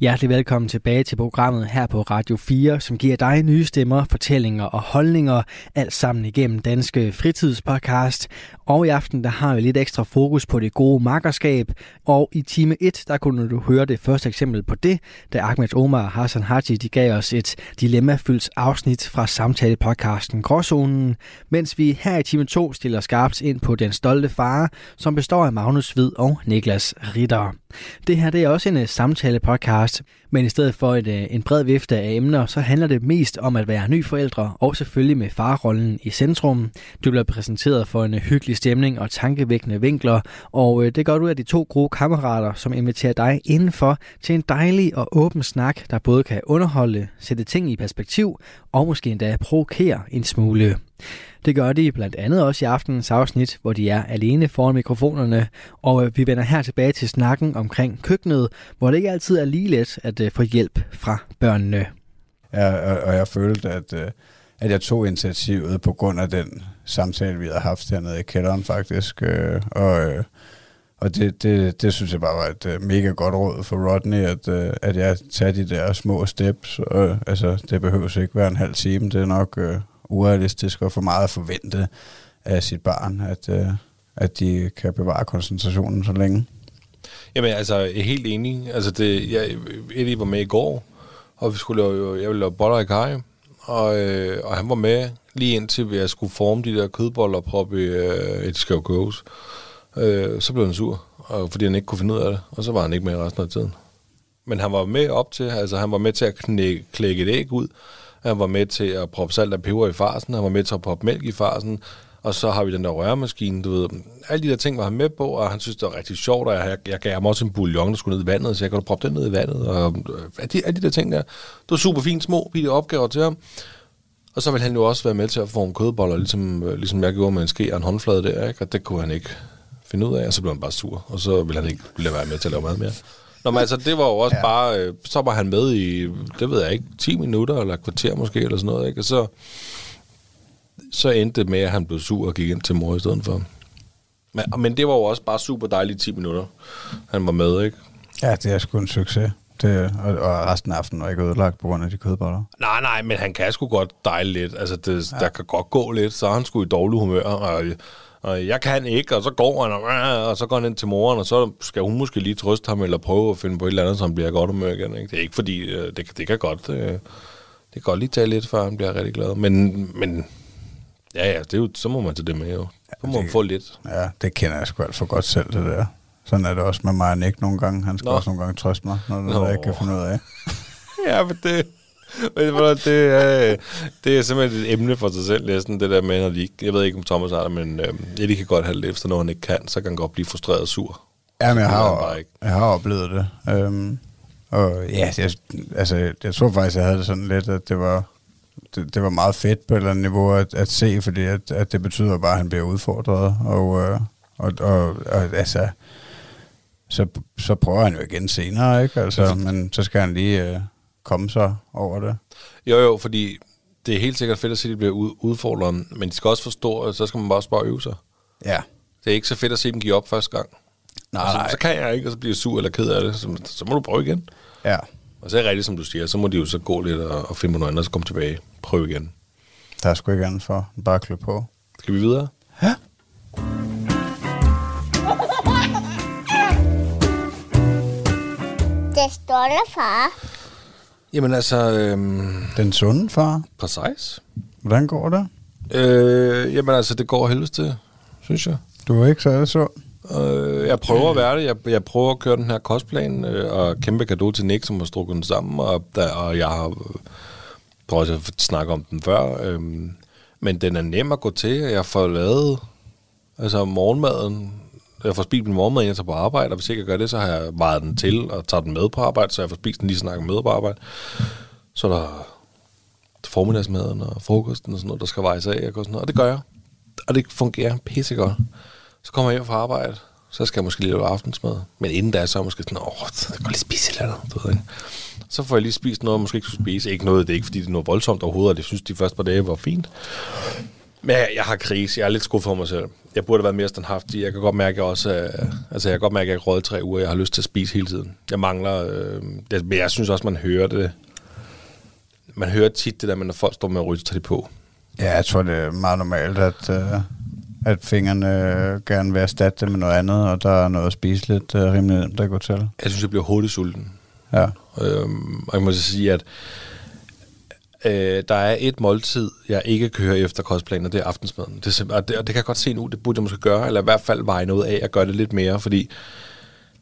Hjertelig velkommen tilbage til programmet her på Radio 4, som giver dig nye stemmer, fortællinger og holdninger, alt sammen igennem Danske Fritidspodcast. Og i aften der har vi lidt ekstra fokus på det gode makkerskab, og i time 1 der kunne du høre det første eksempel på det, da Ahmed Omar og Hassan Haji de gav os et dilemmafyldt afsnit fra samtalepodcasten Gråzonen, mens vi her i time 2 stiller skarpt ind på Den Stolte Far, som består af Magnus Hvid og Niklas Ritter. Det her det er også en øh, samtalepodcast, podcast, men i stedet for et, øh, en bred vifte af emner, så handler det mest om at være ny forældre, og selvfølgelig med farrollen i centrum. Du bliver præsenteret for en øh, hyggelig stemning og tankevækkende vinkler, og øh, det gør du af de to gode kammerater, som inviterer dig indenfor til en dejlig og åben snak, der både kan underholde, sætte ting i perspektiv, og måske endda provokere en smule. Det gør de blandt andet også i aftenens afsnit, hvor de er alene foran mikrofonerne, og øh, vi vender her tilbage til snakken omkring køkkenet, hvor det ikke altid er lige let at øh, få hjælp fra børnene. Ja, og, og jeg følte, at, øh, at jeg tog initiativet på grund af den samtale, vi havde haft hernede i kælderen faktisk, og, og det, det, det synes jeg bare var et mega godt råd for Rodney, at, at jeg tager de der små steps, og altså, det behøver ikke være en halv time, det er nok urealistisk og for meget at forvente af sit barn, at, øh, at de kan bevare koncentrationen så længe. Jamen altså, jeg er helt enig. Altså, det, jeg, Eddie var med i går, og vi skulle lave, jeg ville lave boller i kaj, og, øh, og han var med lige indtil jeg skulle forme de der kødboller og proppe i øh, et skæv købes. Øh, så blev han sur, og, fordi han ikke kunne finde ud af det, og så var han ikke med resten af tiden. Men han var med op til, altså han var med til at knæ, klække et æg ud, han var med til at proppe salt og peber i farsen. Han var med til at proppe mælk i farsen. Og så har vi den der røremaskine, du ved. Alle de der ting var han med på, og han synes, det var rigtig sjovt. Og jeg, jeg gav ham også en bouillon, der skulle ned i vandet, så jeg kunne proppe den ned i vandet. Og øh, alle de, alle de der ting der. Det var super fint små bitte opgaver til ham. Og så ville han jo også være med til at forme kødboller, ligesom, øh, ligesom jeg gjorde med en ske og en håndflade der, ikke? og det kunne han ikke finde ud af, og så blev han bare sur, og så ville han ikke lade være med til at lave mad mere. Nå, men altså, det var jo også ja. bare... Øh, så var han med i, det ved jeg ikke, 10 minutter eller et kvarter måske, eller sådan noget, ikke? Og så, så endte det med, at han blev sur og gik ind til mor i stedet for. Men, men det var jo også bare super dejligt 10 minutter, han var med, ikke? Ja, det er sgu en succes. Det, og, og resten af aftenen var ikke ødelagt på grund af de kødboller. Nej, nej, men han kan sgu godt dejle lidt. Altså, det, ja. der kan godt gå lidt, så er han sgu i dårlig humør, og og jeg kan ikke, og så går han, og, og så går han ind til moren, og så skal hun måske lige trøste ham, eller prøve at finde på et eller andet, han bliver godt humør igen. Ikke? Det er ikke fordi, øh, det, det kan godt, det, det kan godt lige tage lidt, før han bliver rigtig glad. Men, men ja, ja, det er jo, så må man tage det med jo. Så må ja, man få lidt. Ja, det kender jeg sgu alt for godt selv, det der. Sådan er det også med mig og Nick nogle gange. Han skal Nå. også nogle gange trøste mig, når det er, jeg ikke kan finde ud af. ja, men det, det, er, det er simpelthen et emne for sig selv, næsten det der med, når de ikke, jeg ved ikke om Thomas har det, men øh, de kan godt have det efter, når han ikke kan, så kan han godt blive frustreret og sur. Ja, men jeg har, jeg har oplevet det. Øhm, og ja, jeg, altså, jeg tror faktisk, jeg havde det sådan lidt, at det var, det, det var meget fedt på et eller andet niveau at, at se, fordi at, at det betyder bare, at han bliver udfordret. Og, øh, og, og, og altså, så, så prøver han jo igen senere, ikke? Altså, men så skal han lige... Øh, komme sig over det. Jo, jo, fordi det er helt sikkert fedt at se, at de bliver udfordret, men de skal også forstå, at så skal man bare bare øve sig. Ja. Det er ikke så fedt at se dem give op første gang. Nej. Så, så kan jeg ikke, og så bliver jeg sur eller ked af det. Så, så må du prøve igen. Ja. Og så er det rigtigt, som du siger, så må de jo så gå lidt og, og finde på noget andet, og så komme tilbage. Prøve igen. Der er sgu ikke andet for. Bare klø på. Skal vi videre? Ja. Det stolte far. Jamen altså... Øhm, Den sunde far. Præcis. Hvordan går det? Øh, jamen altså, det går helst til, synes jeg. Du er ikke så sund? Øh, jeg prøver at være det. Jeg, jeg prøver at køre den her kostplan, øh, og kæmpe gave til Nick, som har strukket den sammen, og, der, og jeg har øh, prøvet at snakke om den før. Øh, men den er nem at gå til. Jeg får lavet altså morgenmaden jeg får spist min morgenmad, inden jeg tager på arbejde, og hvis ikke jeg gør det, så har jeg vejet den til og tager den med på arbejde, så jeg får spist den lige snakke med på arbejde. Så er der formiddagsmaden og frokosten og sådan noget, der skal vejes af, og, sådan noget, og det gør jeg. Og det fungerer pissegodt. Så kommer jeg hjem fra arbejde, så skal jeg måske lige lave aftensmad. Men inden da, så er jeg måske sådan, åh, jeg kan lige spise et eller andet, du ved ikke. Så får jeg lige spist noget, jeg måske ikke skulle spise. Ikke noget, det er ikke, fordi det er noget voldsomt overhovedet, og det synes de første par dage var fint. Men jeg, jeg har krise. Jeg er lidt skuffet for mig selv. Jeg burde have været mere standhaftig. Jeg kan godt mærke, at jeg også, øh, altså jeg kan godt mærke, at jeg har tre uger. Jeg har lyst til at spise hele tiden. Jeg mangler, øh, det, men jeg synes også, man hører det. Man hører tit det der, men når folk står med at ryge, tager de på. Ja, jeg tror, det er meget normalt, at, øh, at fingrene øh, gerne vil erstatte det med noget andet, og der er noget at spise lidt øh, rimelig nemt at gå til. Jeg synes, jeg bliver hurtigt sulten. Ja. Øhm, og jeg må så sige, at øh, der er et måltid, jeg ikke kører efter kostplanen, og det er aftensmaden. Det, er og, det, og det kan jeg godt se nu, det burde jeg måske gøre, eller i hvert fald veje noget af at gøre det lidt mere, fordi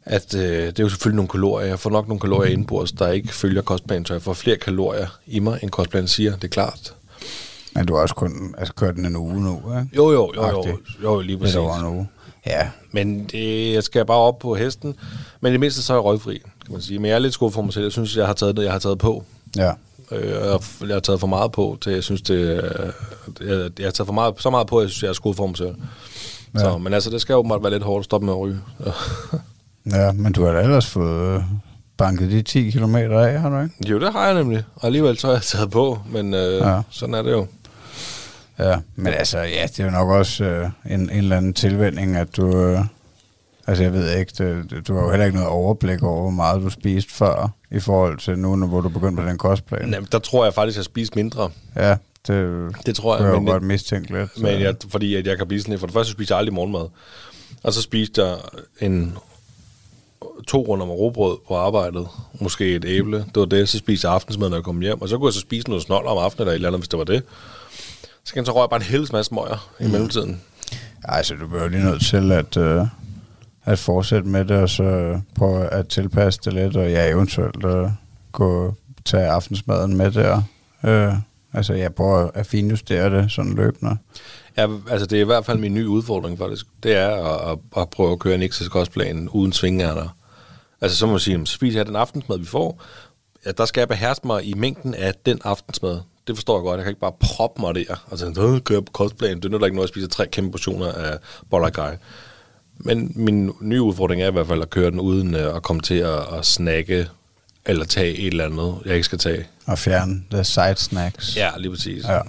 at, øh, det er jo selvfølgelig nogle kalorier. Jeg får nok nogle kalorier indbords, der ikke følger kostplanen, så jeg får flere kalorier i mig, end kostplanen siger, det er klart. Men du har også kun altså, kørt den en uge nu, ikke? Jo, jo, jo, jo, Agtigt. jo lige Lidt præcis. over en uge. Ja, Men det, jeg skal bare op på hesten. Men i det mindste så er jeg røgfri, kan man sige. Men jeg er lidt skuffet for mig selv. Jeg synes, jeg har taget det, jeg har taget på. ja. Øh, jeg har- jeg har taget for meget på, til jeg synes, det, øh, jeg, jeg har taget for meget, så meget på, at jeg synes, jeg er skuffet for mig selv. Ja. Så, men altså, det skal åbenbart være lidt hårdt at stoppe med at ryge. Ja, men du har da ellers fået øh, banket de 10 km af, har du ikke? jo, det har jeg nemlig. Og alligevel så har jeg taget på, men øh, Ja. sådan er det jo. Ja, men altså, ja, det er jo nok også øh, en, en eller anden tilvænding, at du... Øh, altså, jeg ved ikke, det, du har jo heller ikke noget overblik over, hvor meget du spiste før, i forhold til nu, hvor du begyndte på den kostplan. Jamen, der tror jeg faktisk, at jeg spiste mindre. Ja, det, Det tror jeg, jeg jo men, godt mistænke lidt. men jeg, fordi at jeg kan blive sådan lidt. For det første spiser jeg aldrig morgenmad. Og så spiste jeg en to runder med råbrød på arbejdet. Måske et æble. Det var det. Så spiste jeg aftensmad, når jeg kom hjem. Og så kunne jeg så spise noget snold om aftenen eller et eller andet, hvis det var det. Så kan jeg så røg jeg bare en hel masse smøger i mellemtiden. Altså, du bliver jo lige nødt til at, øh, at fortsætte med det, og så prøve at tilpasse det lidt, og ja, eventuelt at gå tage aftensmaden med der. Øh, altså, jeg prøver at finjustere det sådan løbende. Ja, altså det er i hvert fald min nye udfordring faktisk. Det er at, at, at prøve at køre en ikke kostplan uden svingærter. Altså så må man sige, spis her den aftensmad, vi får. Ja, der skal jeg beherske mig i mængden af den aftensmad. Det forstår jeg godt. Jeg kan ikke bare proppe mig der. Og tænke, kører på kostplan. Det nytter ikke noget, at spise tre kæmpe portioner af boller guy. Men min nye udfordring er i hvert fald at køre den uden øh, at komme til at, at snakke eller tage et eller andet, jeg ikke skal tage. Og fjerne the side snacks. Ja, lige præcis. Ja,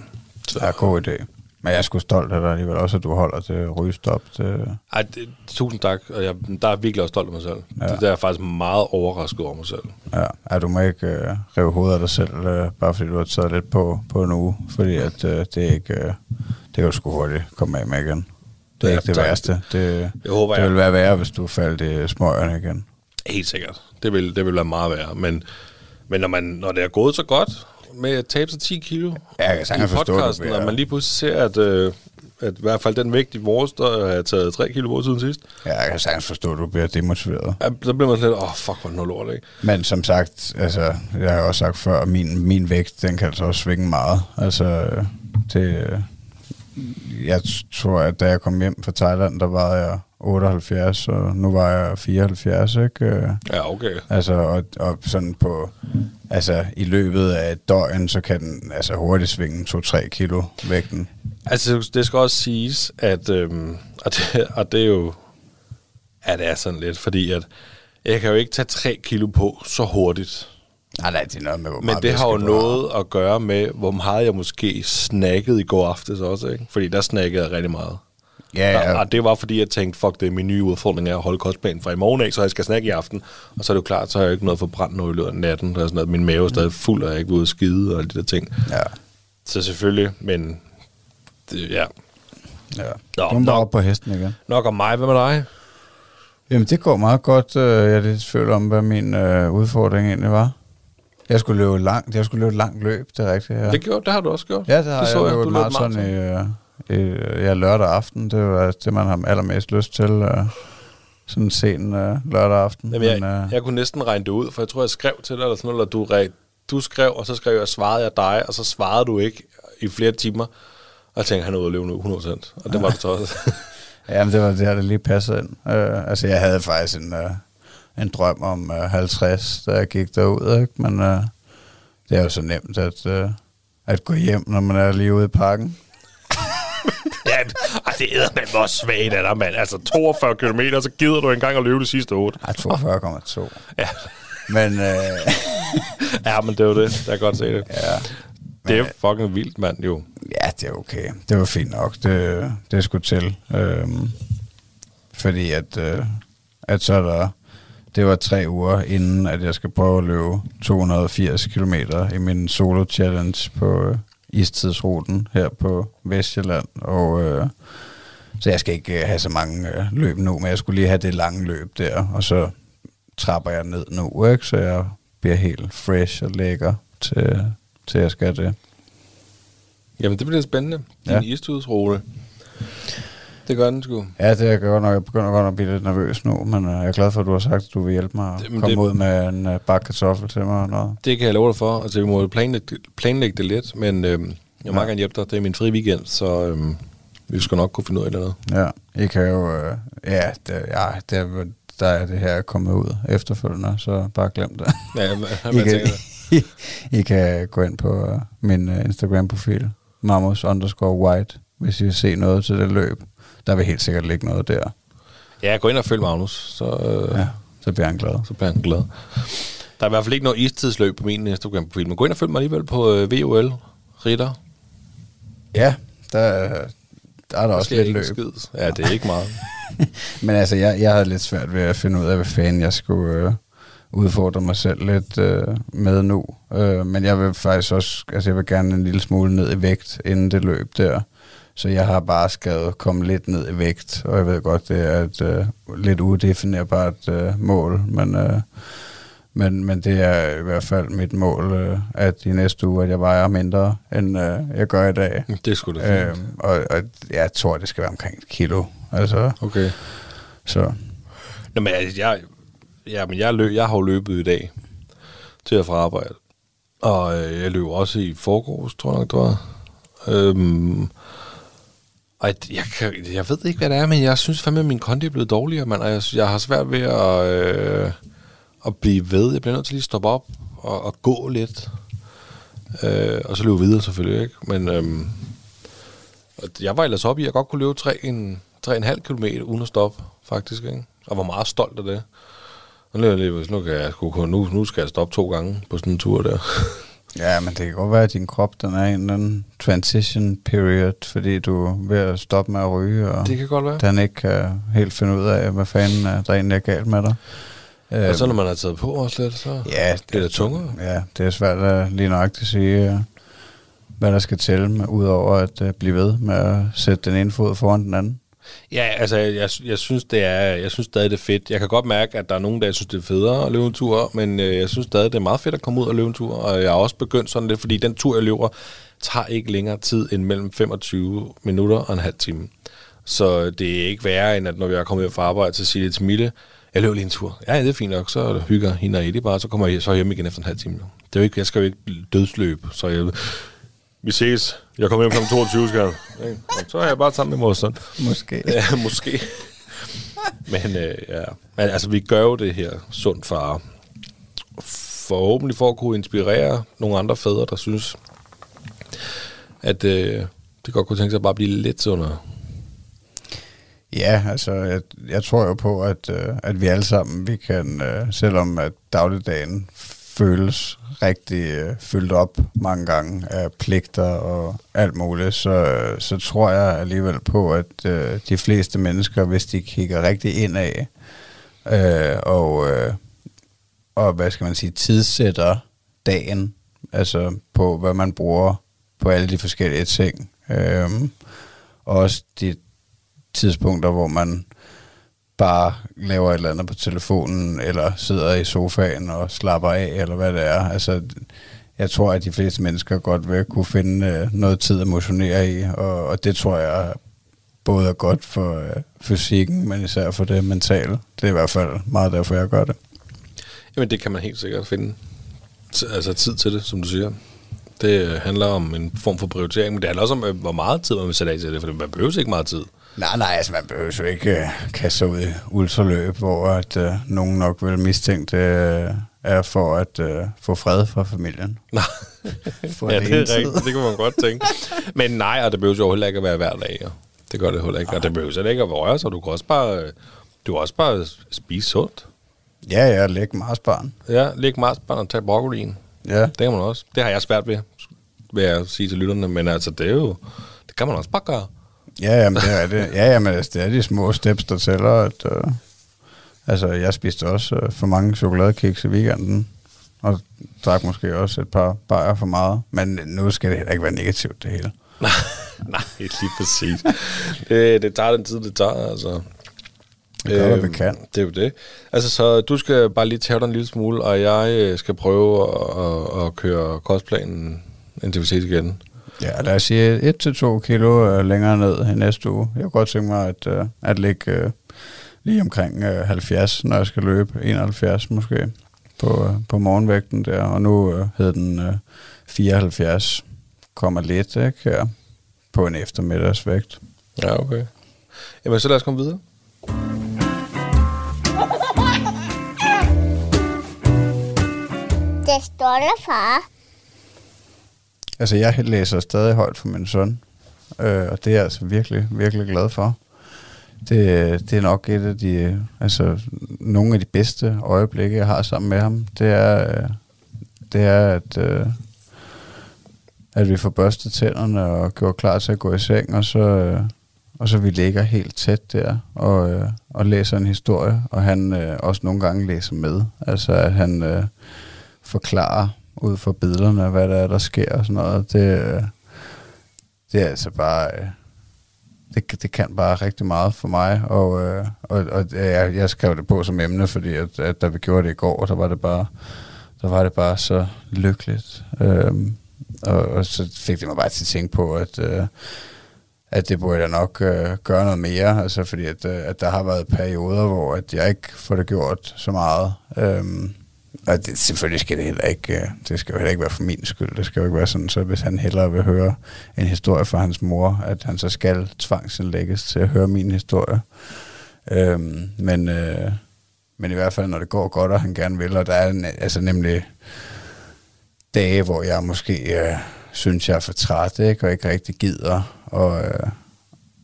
det er god idé. Men jeg er sgu stolt af dig alligevel også, at du holder til rygestop. Det, Ej, det, tusind tak. Og jeg, der er virkelig også stolt af mig selv. Ja. Det der er jeg faktisk meget overrasket over mig selv. ja, ja, du må ikke øh, rive hovedet af dig selv, øh, bare fordi du har taget lidt på, på en uge. Fordi at, øh, det er ikke... Øh, det kan du sgu hurtigt komme af med igen. Det er Ja, ikke det tak. værste. Det, Jeg håber, det jeg- vil være værre, hvis du faldt i smøgerne igen. Helt sikkert. Det vil, det vil være meget værre. Men, men når, man, når det er gået så godt med at tabe sig 10 kilo Ja, jeg kan i forstå, podcasten, bliver- og man lige pludselig ser, at, øh, at i hvert fald den vægt i vores, der har taget 3 kilo på siden sidst, Ja, jeg kan sagtens forstå, at du bliver demotiveret. ja, så bliver man sådan lidt, åh, oh, fuck, hvor er det noget lort, ikke? Men som sagt, altså, jeg har også sagt før, min, min vægt, den kan altså også svinge meget. Altså, det, jeg tror, at da jeg kom hjem fra Thailand, der var jeg 78, og nu var jeg 74, ikke? Ja, okay. Altså, og, og sådan på, altså i løbet af et døgn, så kan den altså hurtigt svinge 2-3 kilo vægten. Altså, det skal også siges, at, øhm, og, det, og det er jo, ja, det er sådan lidt, fordi at jeg kan jo ikke tage 3 kilo på så hurtigt. Nej, nej, det er noget med, hvor Men det har jo noget at gøre med, hvor meget jeg måske snakkede i går aftes også, ikke? Fordi der snakkede jeg rigtig meget. Ja, Ja. ja. Og det var fordi, jeg tænkte, fuck, det er min nye udfordring er at holde kostplanen fra i morgen af, så jeg skal snakke i aften. Og så er det jo klart, så har jeg ikke noget forbrændt noget i løbet af natten. Der er sådan noget, min mave er stadig fuld, og jeg er ikke ude at skide og alle de der ting. Ja, Så selvfølgelig, men det, ja. ja. Nå, nå. op på hesten igen. Nok om mig, hvad med dig? Jamen, det går meget godt. Øh, Jeg er lidt i tvivl om, hvad min øh, udfordring egentlig var. Jeg skulle løbe langt. Jeg skulle løbe et langt løb, det er rigtigt. Ja. Det, gjorde, det har du også gjort. ja det har det det så jeg. jeg, løbet sådan maraton. i, øh, i ja, lørdag aften. Det var det, man har allermest lyst til. Øh, sådan en sen øh, lørdag aften. Jamen, jeg, Men, øh, jeg kunne næsten regne det ud, for jeg tror, jeg skrev til dig, eller sådan noget, eller du, re- du skrev, og så skrev jeg, svarede jeg dig, og så svarede du ikke i flere timer. Og jeg tænkte, han er ude at løbe nu, 100%. Og det var du så også. Jamen, det var det, der lige passede ind. Øh, altså, jeg havde faktisk en, øh, en drøm om øh, 50, da jeg gik derud, ikke? Men øh, det er jo så nemt at, øh, at gå hjem, når man er lige ude i parken. ja, det er man også svagt af dig, mand. Altså 42 km, så gider du engang at løbe de sidste 8. Ej, 42,2. Ja. Men, øh, ja, men det er jo det. Jeg kan godt se det. Ja. Det er fucking vildt, mand, jo. Ja, det er okay. Det var fint nok. Det, det skulle til. Øhm, fordi at, øh, at så er der... Det var tre uger inden, at jeg skal prøve at løbe 280 km i min solo challenge på øh, istidsruten her på Vestjylland. Og, øh, så jeg skal ikke øh, have så mange øh, løb nu, men jeg skulle lige have det lange løb der. Og så trapper jeg ned nu, ikke? så jeg bliver helt fresh og lækker til, til jeg skal det. Jamen, det bliver spændende. Din Ja. ja. Det gør den sgu. Ja, det godt nok. Jeg begynder godt at blive lidt nervøs nu, men øh, jeg er glad for, at du har sagt, at du vil hjælpe mig at Jamen, komme det- ud med en øh, bakke kartoffel til mig og noget. Det kan jeg love dig for. Altså, vi må planlægge, planlægge det lidt, men øhm, jeg Ja. meget gerne hjælpe dig. Det er min fri weekend, så øhm, vi skal nok kunne finde ud af noget. Ja, I kan jo... Øh, ja, det, ja det er, der er det her kommet ud efterfølgende, så bare glem det. Ja, hvad, I, kan? I kan gå ind på øh, min Instagram-profil, mammos underscore white, hvis I vil se noget til det løb. Der vil helt sikkert ligge noget der. Ja, gå ind og følg Magnus, så, øh, Ja, så bliver han glad. så bliver han glad. Der er i hvert fald ikke noget istidsløb på min Instagram-profil, men gå ind og følg mig alligevel på øh, VOL Ritter. Ja, der, er- der er der også lidt løb. skid. Ja, det er ikke meget. Men altså, jeg, jeg havde lidt svært ved at finde ud af, hvad fanden jeg skulle øh, udfordre mig selv lidt øh, med nu. Øh, men jeg vil faktisk også, altså jeg vil gerne en lille smule ned i vægt inden det løb der. Så jeg har bare skrevet, komme lidt ned i vægt, og jeg ved godt, det er et øh, lidt udefinerbart øh, mål, men, øh, men, men det er i hvert fald mit mål, øh, at i næste uge, at jeg vejer mindre, end øh, jeg gør i dag. Det er sgu da Øh, og, og jeg tror, det skal være omkring et kilo. Altså, Okay. så Nå, men altså, jeg, ja, men jeg, løb, jeg har jo løbet i dag til at fra arbejde. Og øh, jeg løb også i forgårs, tror jeg nok, det var. Øhm, og jeg, jeg, kan, jeg ved ikke, hvad det er, men jeg synes fandme, at min kondi er blevet dårligere, mand. Og jeg, jeg har svært ved at, øh, at blive ved. Jeg bliver nødt til lige at stoppe op og, og gå lidt. Øh, og så løbe videre selvfølgelig, ikke? Men øhm, jeg var ellers op i, at jeg godt kunne løbe 3,5 km uden at stoppe, faktisk, ikke? Og var meget stolt af det. Og nu, nu, kan jeg, nu, nu skal jeg stoppe to gange på sådan en tur der. Ja, men det kan godt være, at din krop den er i en eller anden transition period, fordi du er ved at stoppe med at ryge, og det kan godt være. den ikke kan helt finde ud af, hvad fanden er, der egentlig er galt med dig. Og så når man har taget på også lidt, så ja, bliver det tungere. Ja, det er svært at lige nøjagtigt at sige, øh, hvad der skal til, med, udover at uh, blive ved med at sætte den ene fod foran den anden. Ja, altså, jeg, jeg synes, det er, jeg synes stadig, det er fedt. Jeg kan godt mærke, at der er nogen, der synes, det er federe at løbe en tur, men øh, jeg synes stadig, det er meget fedt at komme ud og løbe en tur, og jeg har også begyndt sådan lidt, fordi den tur, jeg løber, tager ikke længere tid end mellem 25 minutter og en halv time. Så det er ikke værre, end at når jeg er kommet hjem fra arbejde, så siger jeg til Mille, jeg løber lige en tur. Ja, det er fint nok, så hygger hende og Eddie bare, så kommer jeg så hjem igen efter en halv time. Det er jo ikke, jeg skal jo ikke dødsløbe, så jeg, vi ses. Jeg kommer hjem kl. 22, skal jeg. Så er jeg bare sammen med vores søn. Måske. Ja, måske. Men øh, ja, men altså vi gør jo det her sundt far. Forhåbentlig for at kunne inspirere nogle andre fædre, der synes, at øh, det godt kunne tænke sig at bare blive lidt sundere. Ja, altså, jeg, jeg tror jo på, at, øh, at vi alle sammen, vi kan, øh, selvom at dagligdagen føles rigtig øh, fyldt op mange gange af pligter og alt muligt, så, øh, så tror jeg alligevel på, at øh, de fleste mennesker, hvis de kigger rigtig indad, øh, og, øh, og hvad skal man sige, tidssætter dagen, altså på, hvad man bruger på alle de forskellige ting, øh, og også de tidspunkter, hvor man bare laver et eller andet på telefonen, eller sidder i sofaen og slapper af, eller hvad det er. Altså, jeg tror, at de fleste mennesker godt vil kunne finde øh, noget tid at motionere i, og, og det tror jeg både er godt for øh, fysikken, men især for det mentale. Det er i hvert fald meget derfor, jeg gør det. Jamen det kan man helt sikkert finde. T- altså tid til det, som du siger. Det øh, handler om en form for prioritering, men det handler også om, øh, hvor meget tid man vil sætte af til det, for man behøver ikke meget tid. Nej, nej, altså man behøver jo ikke øh, kaste sig ud i ultraløb, hvor at, øh, nogen nok vil mistænke det øh, er for at øh, få fred fra familien. Nej, For ja, det det er rigtigt. Det kan man godt tænke. Men nej, og det behøver jo heller ikke at være hver dag. Jo. Det gør det heller ikke. Og det behøver heller ikke at røre sig. Du kan også bare, du kan også bare spise sundt. Ja, ja, læg marsbarn. Ja, læg marsbarn og tag broccolien. Ja. Det kan man også. Det har jeg svært ved, vil jeg sige til lytterne, men altså, det er jo, det kan man også bare gøre. Ja, jamen, det er det. Ja, jamen, altså, det er de små steps, der tæller. At, uh, altså, jeg spiste også uh, for mange chokoladekiks i weekenden, og drak måske også et par bajer for meget. Men nu skal det heller ikke være negativt, det hele. Nej, lige præcis. det, det tager den tid, det tager, altså. Vi gør, hvad vi kan. Det er jo det. Altså, så du skal bare lige tage dig en lille smule, og jeg øh, skal prøve at, at, at køre kostplanen, ses igen. Ja, lad os sige 1-2 kilo uh, længere ned i næste uge. Jeg kunne godt tænke mig at, uh, at ligge uh, lige omkring uh, 70, når jeg skal løbe. 71 måske på, på morgenvægten der. Og nu hedder den uh, 74, kommer lidt ikke, her på en eftermiddagsvægt. Ja, okay. Jamen, så lad os komme videre. Det stolte far. Altså, jeg læser stadig højt for min søn, øh, og det er jeg altså virkelig, virkelig glad for. Det, det er nok et af de, altså, nogle af de bedste øjeblikke, jeg har sammen med ham. Det er, øh, det er at, øh, at vi får børstet tænderne og gjort klar til at gå i seng, og så, øh, og så vi ligger helt tæt der og, øh, og læser en historie, og han øh, også nogle gange læser med. Altså, at han øh, forklarer ud fra billederne, hvad der er, der sker og sådan noget. Det, øh, det er altså bare... Øh, det, det kan bare rigtig meget for mig, og, øh, og, og jeg, jeg skrev det på som emne, fordi at, at da vi gjorde det i går, der var det bare, der var det bare så lykkeligt. Øhm, og, og så fik det mig bare til at tænke på, at, øh, at det burde jeg nok øh, gøre noget mere, altså fordi at, øh, at der har været perioder, hvor at jeg ikke får det gjort så meget. Øhm, og det, selvfølgelig skal det heller ikke, øh, det skal jo heller ikke være for min skyld. Det skal jo ikke være sådan, så hvis han hellere vil høre en historie fra hans mor, at han så skal tvangsindlægges til at høre min historie. Øhm, men, øh, men i hvert fald, når det går godt, og han gerne vil, og der er altså nemlig dage, hvor jeg måske øh, synes, jeg er for træt, ikke, og ikke rigtig gider, og, øh,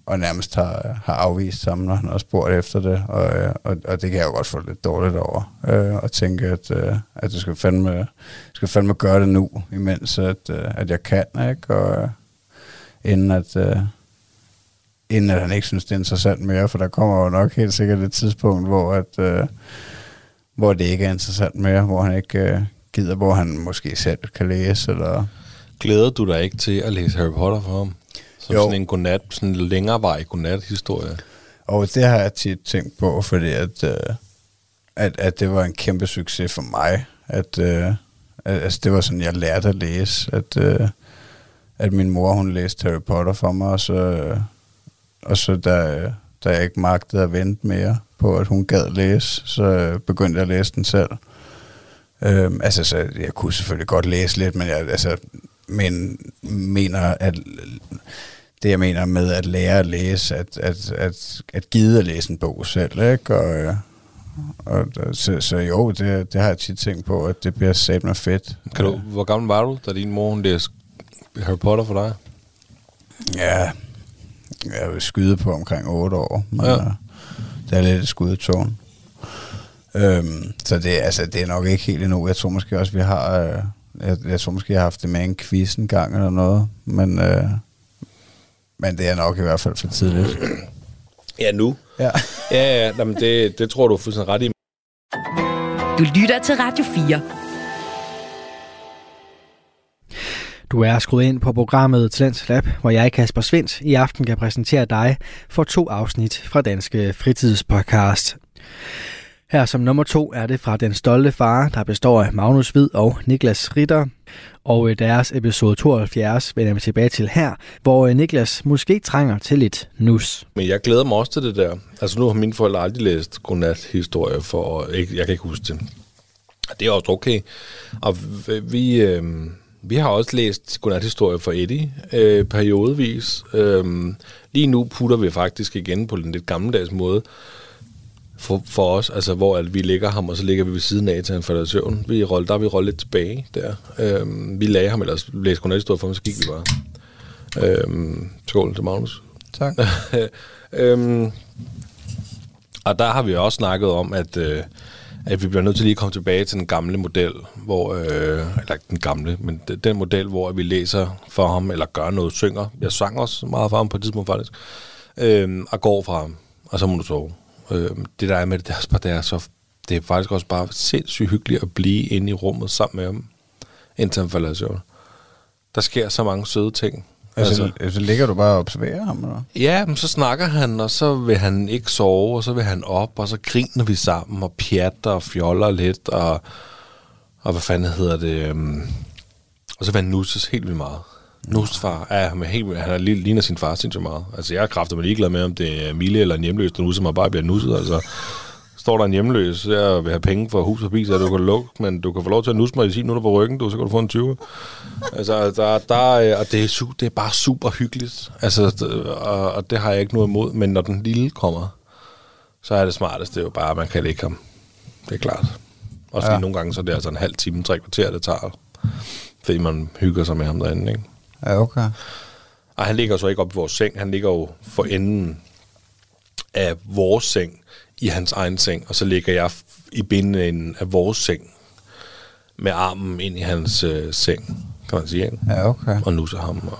og nærmest har, har afvist ham, når han har spurgt efter det, og, øh, og, og det kan jeg jo godt få lidt dårligt over, øh, og tænke, at, øh, at du skal fandme, skal fandme gøre det nu, imens at, øh, at jeg kan, ikke, og øh, inden at, øh, inden at han ikke synes, det er interessant mere, for der kommer jo nok helt sikkert et tidspunkt, hvor, at, øh, hvor det ikke er interessant mere, hvor han ikke øh, gider, hvor han måske selv kan læse, eller... Glæder du dig ikke til at læse Harry Potter for ham? Som Jo. sådan en godnat, sådan en længerevarig godnat-historie. Og det har jeg tit tænkt på, fordi at, øh, at, at det var en kæmpe succes for mig. At, øh, at, altså det var sådan, jeg lærte at læse. At, øh, at min mor, hun læste Harry Potter for mig, og så, øh, og så da, da jeg ikke magtede at vente mere på, at hun gad læse, så øh, begyndte jeg at læse den selv. Øhm, altså, så jeg kunne selvfølgelig godt læse lidt, men jeg altså, men mener, at det jeg mener med at lære at læse, at, at, at, at gide at læse en bog selv, ikke? Og, øh, og, så, så jo, det, det har jeg tit tænkt på, at det bliver sat mig fedt. Kan du, hvor gammel var du, da din mor hun læste Harry Potter for dig? Ja, jeg vil skyde på omkring 8 år, men Ja. ja. det er lidt et skudetårn. Øhm, så det, altså, det er nok ikke helt endnu. Jeg tror måske også, vi har... Øh, jeg, jeg tror måske, jeg har haft det med en quiz en gang eller noget, men, øh, men det er nok i hvert fald for tidligt. Ja, nu. Ja. Ja, ja, jamen det, det tror du er fuldstændig ret i. Du lytter til Radio 4. Du er skruet ind på programmet Talents Lab, hvor jeg, Kasper Svendt, i aften kan præsentere dig for to afsnit fra Danske Fritidspodcast. Her som nummer to er det fra Den Stolte Far, der består af Magnus Hvid og Niklas Ritter. Og øh, deres episode 72 vender vi tilbage til her, hvor øh, Niklas måske trænger til lidt nus. Men jeg glæder mig også til det der. Altså nu har mine forældre aldrig læst godnat-historie for, ikke, jeg kan ikke huske det. Det er også okay. Og vi, øh, vi har også læst godnat-historie for Eddie øh, periodevis. Øh, lige nu putter vi faktisk igen på den lidt gammeldags måde for, for os, altså hvor at vi ligger ham, og så ligger vi ved siden af til han falder i søvn. Vi roller, der er vi rollet lidt tilbage der. Øhm, vi lagde ham, eller læste godnat-historie for ham, så gik vi bare. Øhm, skål til Magnus. Tak. øhm, og der har vi også snakket om, at, øh, at vi bliver nødt til lige at komme tilbage til den gamle model, hvor, øh, eller ikke den gamle, men den model, hvor vi læser for ham, eller gør noget, synger. Jeg sang også meget for ham på et tidspunkt faktisk, øh, og går fra ham, og så må du sove. Øh, det der er med det, det er, det er så det er faktisk også bare sindssygt hyggeligt at blive inde i rummet sammen med ham, indtil han falder i søvn. Der sker så mange søde ting. Altså, altså, så ligger du bare og observerer ham, eller? Ja, men så snakker han, og så vil han ikke sove, og så vil han op, og så griner vi sammen, og pjatter og fjoller lidt, og, og hvad fanden hedder det, um, og så vil han nusses helt vildt meget. Nusses far, ja, han, er helt, han er, ligner sin far sindssygt meget. Altså, jeg er kraftig med ligeglad med, om det er Mille eller en hjemløs, der nusser mig bare bliver nusset, altså står der en hjemløs, jeg vil have penge for hus og bil, så du kan lukke, men du kan få lov til at nusse mig i 10 minutter på ryggen, du, så kan du få en 20. altså, der, der, og det er, det er bare super hyggeligt, altså, og, og, det har jeg ikke noget imod, men når den lille kommer, så er det smarteste jo bare, at man kan lægge ham. Det er klart. Også ja. nogle gange, så er det altså en halv time, tre kvarter, det tager, fordi man hygger sig med ham derinde, ikke? Ja, okay. Og han ligger så ikke op i vores seng, han ligger jo for enden af vores seng, i hans egen seng, og så ligger jeg i bindenden af vores seng med armen ind i hans øh, seng, kan man sige. Ikke? Ja, okay. Og nusser ham. Og...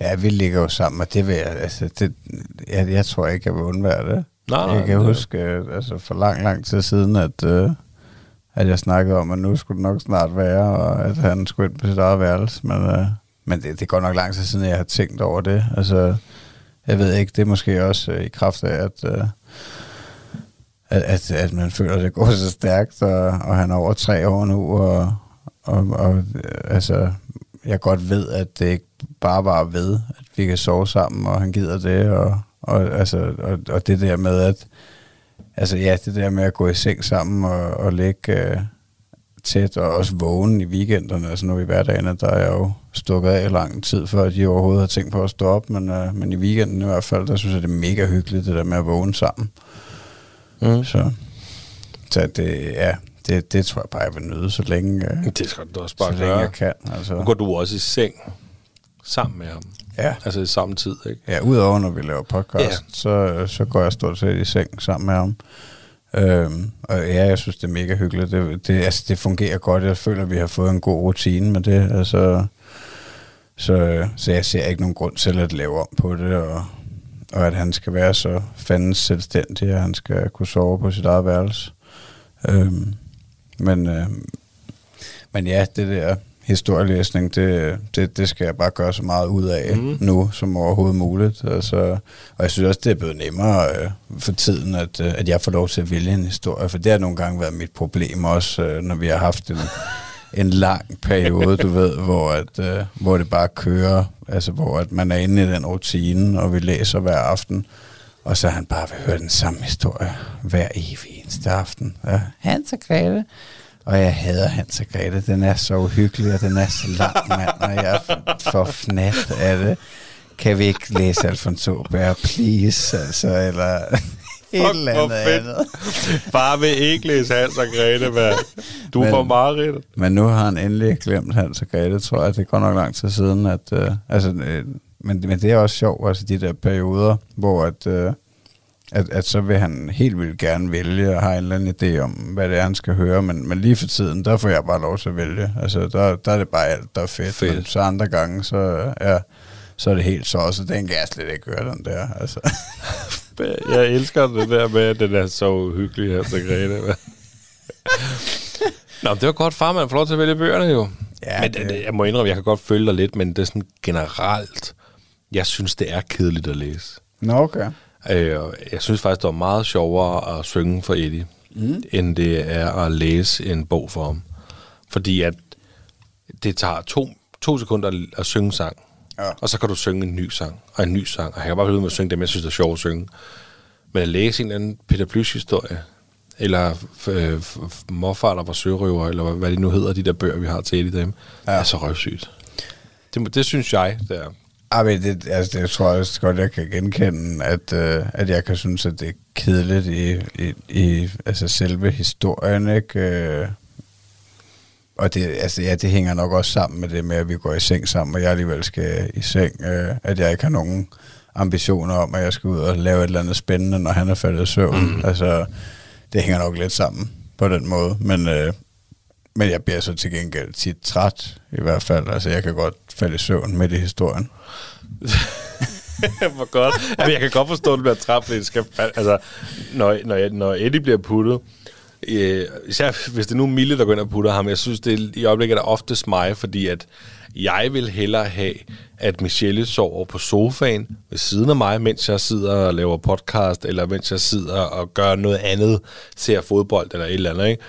Ja, vi ligger jo sammen, og det vil jeg, altså, det, jeg, jeg tror ikke, jeg vil undvære det. Nej, jeg kan det... huske, øh, altså for lang, lang tid siden, at, øh, at jeg snakkede om, at nu skulle det nok snart være, og at han skulle ind på sit eget værelse, men, øh, men det, det går nok lang tid siden, jeg har tænkt over det. Altså, jeg ved ikke, det er måske også øh, i kraft af, at... Øh, at, at, at man føler, at det går så stærkt, og, og han er over tre år nu, og, og, og altså, jeg godt ved, at det ikke bare var ved, at vi kan sove sammen, og han gider det, og, og, altså, og, og det der med, at altså ja, det der med at gå i seng sammen og, og ligge Øh, tæt, og også vågen i weekenderne, altså nu i hverdagen, der er jeg jo stukket af lang tid, før de overhovedet har tænkt på at stå op, men, uh, men i weekenden i hvert fald, der synes jeg, det er mega hyggeligt, det der med at vågne sammen. Mm. Så, så det, ja, det, det tror jeg bare, jeg vil nyde, så længe, øh, det skal du også bare så længe jeg kan. Altså. Nu går du også i seng sammen med ham. Ja. Altså i samme tid, ikke? Ja, udover når vi laver podcast, ja. så, så går jeg stort set i seng sammen med ham. Øhm, og ja, jeg synes, det er mega hyggeligt. Det, det, altså, det fungerer godt. Jeg føler, at vi har fået en god rutine med det. Altså, så, så jeg ser ikke nogen grund til at lave om på det. Og, og at han skal være så fandens selvstændig, at han skal kunne sove på sit eget værelse. Øhm, men, øh, men ja, det der historielæsning, det, det, det skal jeg bare gøre så meget ud af mm. nu, som overhovedet muligt. Altså, og jeg synes også, det er blevet nemmere øh, for tiden, at, øh, at jeg får lov til at vælge en historie, for det har nogle gange været mit problem også, øh, når vi har haft en, en lang periode, du ved, hvor, at, øh, hvor det bare kører, altså hvor at man er inde i den rutine, og vi læser hver aften, og så har han bare vil høre den samme historie hver evig eneste aften. Ja, Hans og Grete. Og jeg hader Hans og Grete. Den er så uhyggelig, og den er så lang, mand, og jeg får fnat af det. Kan vi ikke læse Alfonso Bær, please? Altså, eller et eller andet andet. Far vil ikke læse Hans og Grete, hvad? Du men, får meget Men nu har han endelig glemt Hans og Grete, tror jeg. Det går nok lang tid siden, at... Uh, altså, uh, men, men det er også sjovt, altså de der perioder, hvor at, uh, at, at så vil han helt vildt gerne vælge og har en eller anden idé om, hvad det er, han skal høre. Men, men lige for tiden, der får jeg bare lov til at vælge. Altså, der, der er det bare alt, der er fedt. fedt. Men så andre gange, så, ja, så er det helt så også. Den kan jeg slet ikke høre, den der. Altså. jeg elsker det der med, at den er så uhyggelig her, så Grete. Nå, det var godt, far, man får lov til at vælge bøgerne jo. Ja, men det... jeg må indrømme, jeg kan godt følge dig lidt, men det er sådan generelt, jeg synes, det er kedeligt at læse. Nå, okay. Øh, jeg synes faktisk, det var meget sjovere at synge for Eddie, mm. end det er at læse en bog for ham. Fordi at det tager to, to sekunder at synge sang, ja. og så kan du synge en ny sang, og en ny sang, og jeg kan bare blive med at synge dem, jeg synes, det er sjovt at synge. Men at læse en eller anden Peter Plys-historie, eller øh, morfar, der var sørøver, eller hvad de nu hedder, de der bøger, vi har til i dem, ja. er så røvsygt. Det, det synes jeg, det er. Ah, men det, altså, det tror jeg også godt, jeg kan genkende, at, øh, at jeg kan synes, at det er kedeligt i, i, i altså selve historien, ikke? Øh, og det, altså, ja, det hænger nok også sammen med det med, at vi går i seng sammen, og jeg alligevel skal i seng, øh, at jeg ikke har nogen ambitioner om, at jeg skal ud og lave et eller andet spændende, når han er faldet i søvn. Mm. Altså, det hænger nok lidt sammen på på den måde. Men, øh, men jeg bliver så til gengæld tit træt, i hvert fald. Altså, jeg kan godt falde i søvn midt i historien. Hvor godt. Jamen, jeg kan godt forstå, at du bliver træt, fordi det skal... Altså, når, når, jeg, når Eddie bliver puttet, øh, især hvis det er nu Mille, der går ind og putter ham, jeg synes, det er, i øjeblikket er det oftest mig, fordi at jeg vil hellere have, at Michelle sover på sofaen ved siden af mig, mens jeg sidder og laver podcast, eller mens jeg sidder og gør noget andet, ser fodbold eller et eller andet, ikke?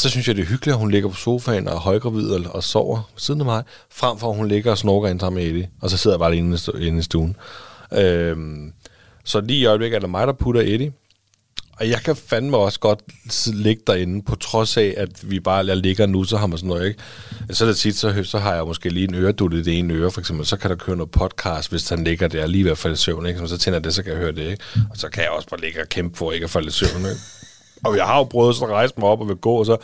Så synes jeg, det er hyggeligt, at hun ligger på sofaen og er højgravid og, og sover ved siden af mig, frem for at hun ligger og snorker ind sammen med Eddie, og så sidder jeg bare inde, i inde i stuen. Øhm, så lige i øjeblikket er det mig, der putter Eddie, og jeg kan fandme også godt ligge derinde, på trods af, at vi bare jeg ligger nu, så har man sådan noget, ikke? Så det tit, så, så har jeg måske lige en øredutte i det ene øre, for eksempel. Så kan der køre noget podcast, hvis han ligger der lige ved at falde i søvn, ikke? Så tænder jeg det, så kan jeg høre det, ikke? Og så kan jeg også bare ligge og kæmpe for ikke at falde i søvn, ikke? Og jeg har jo prøvet sådan at rejse mig op og vil gå, og så...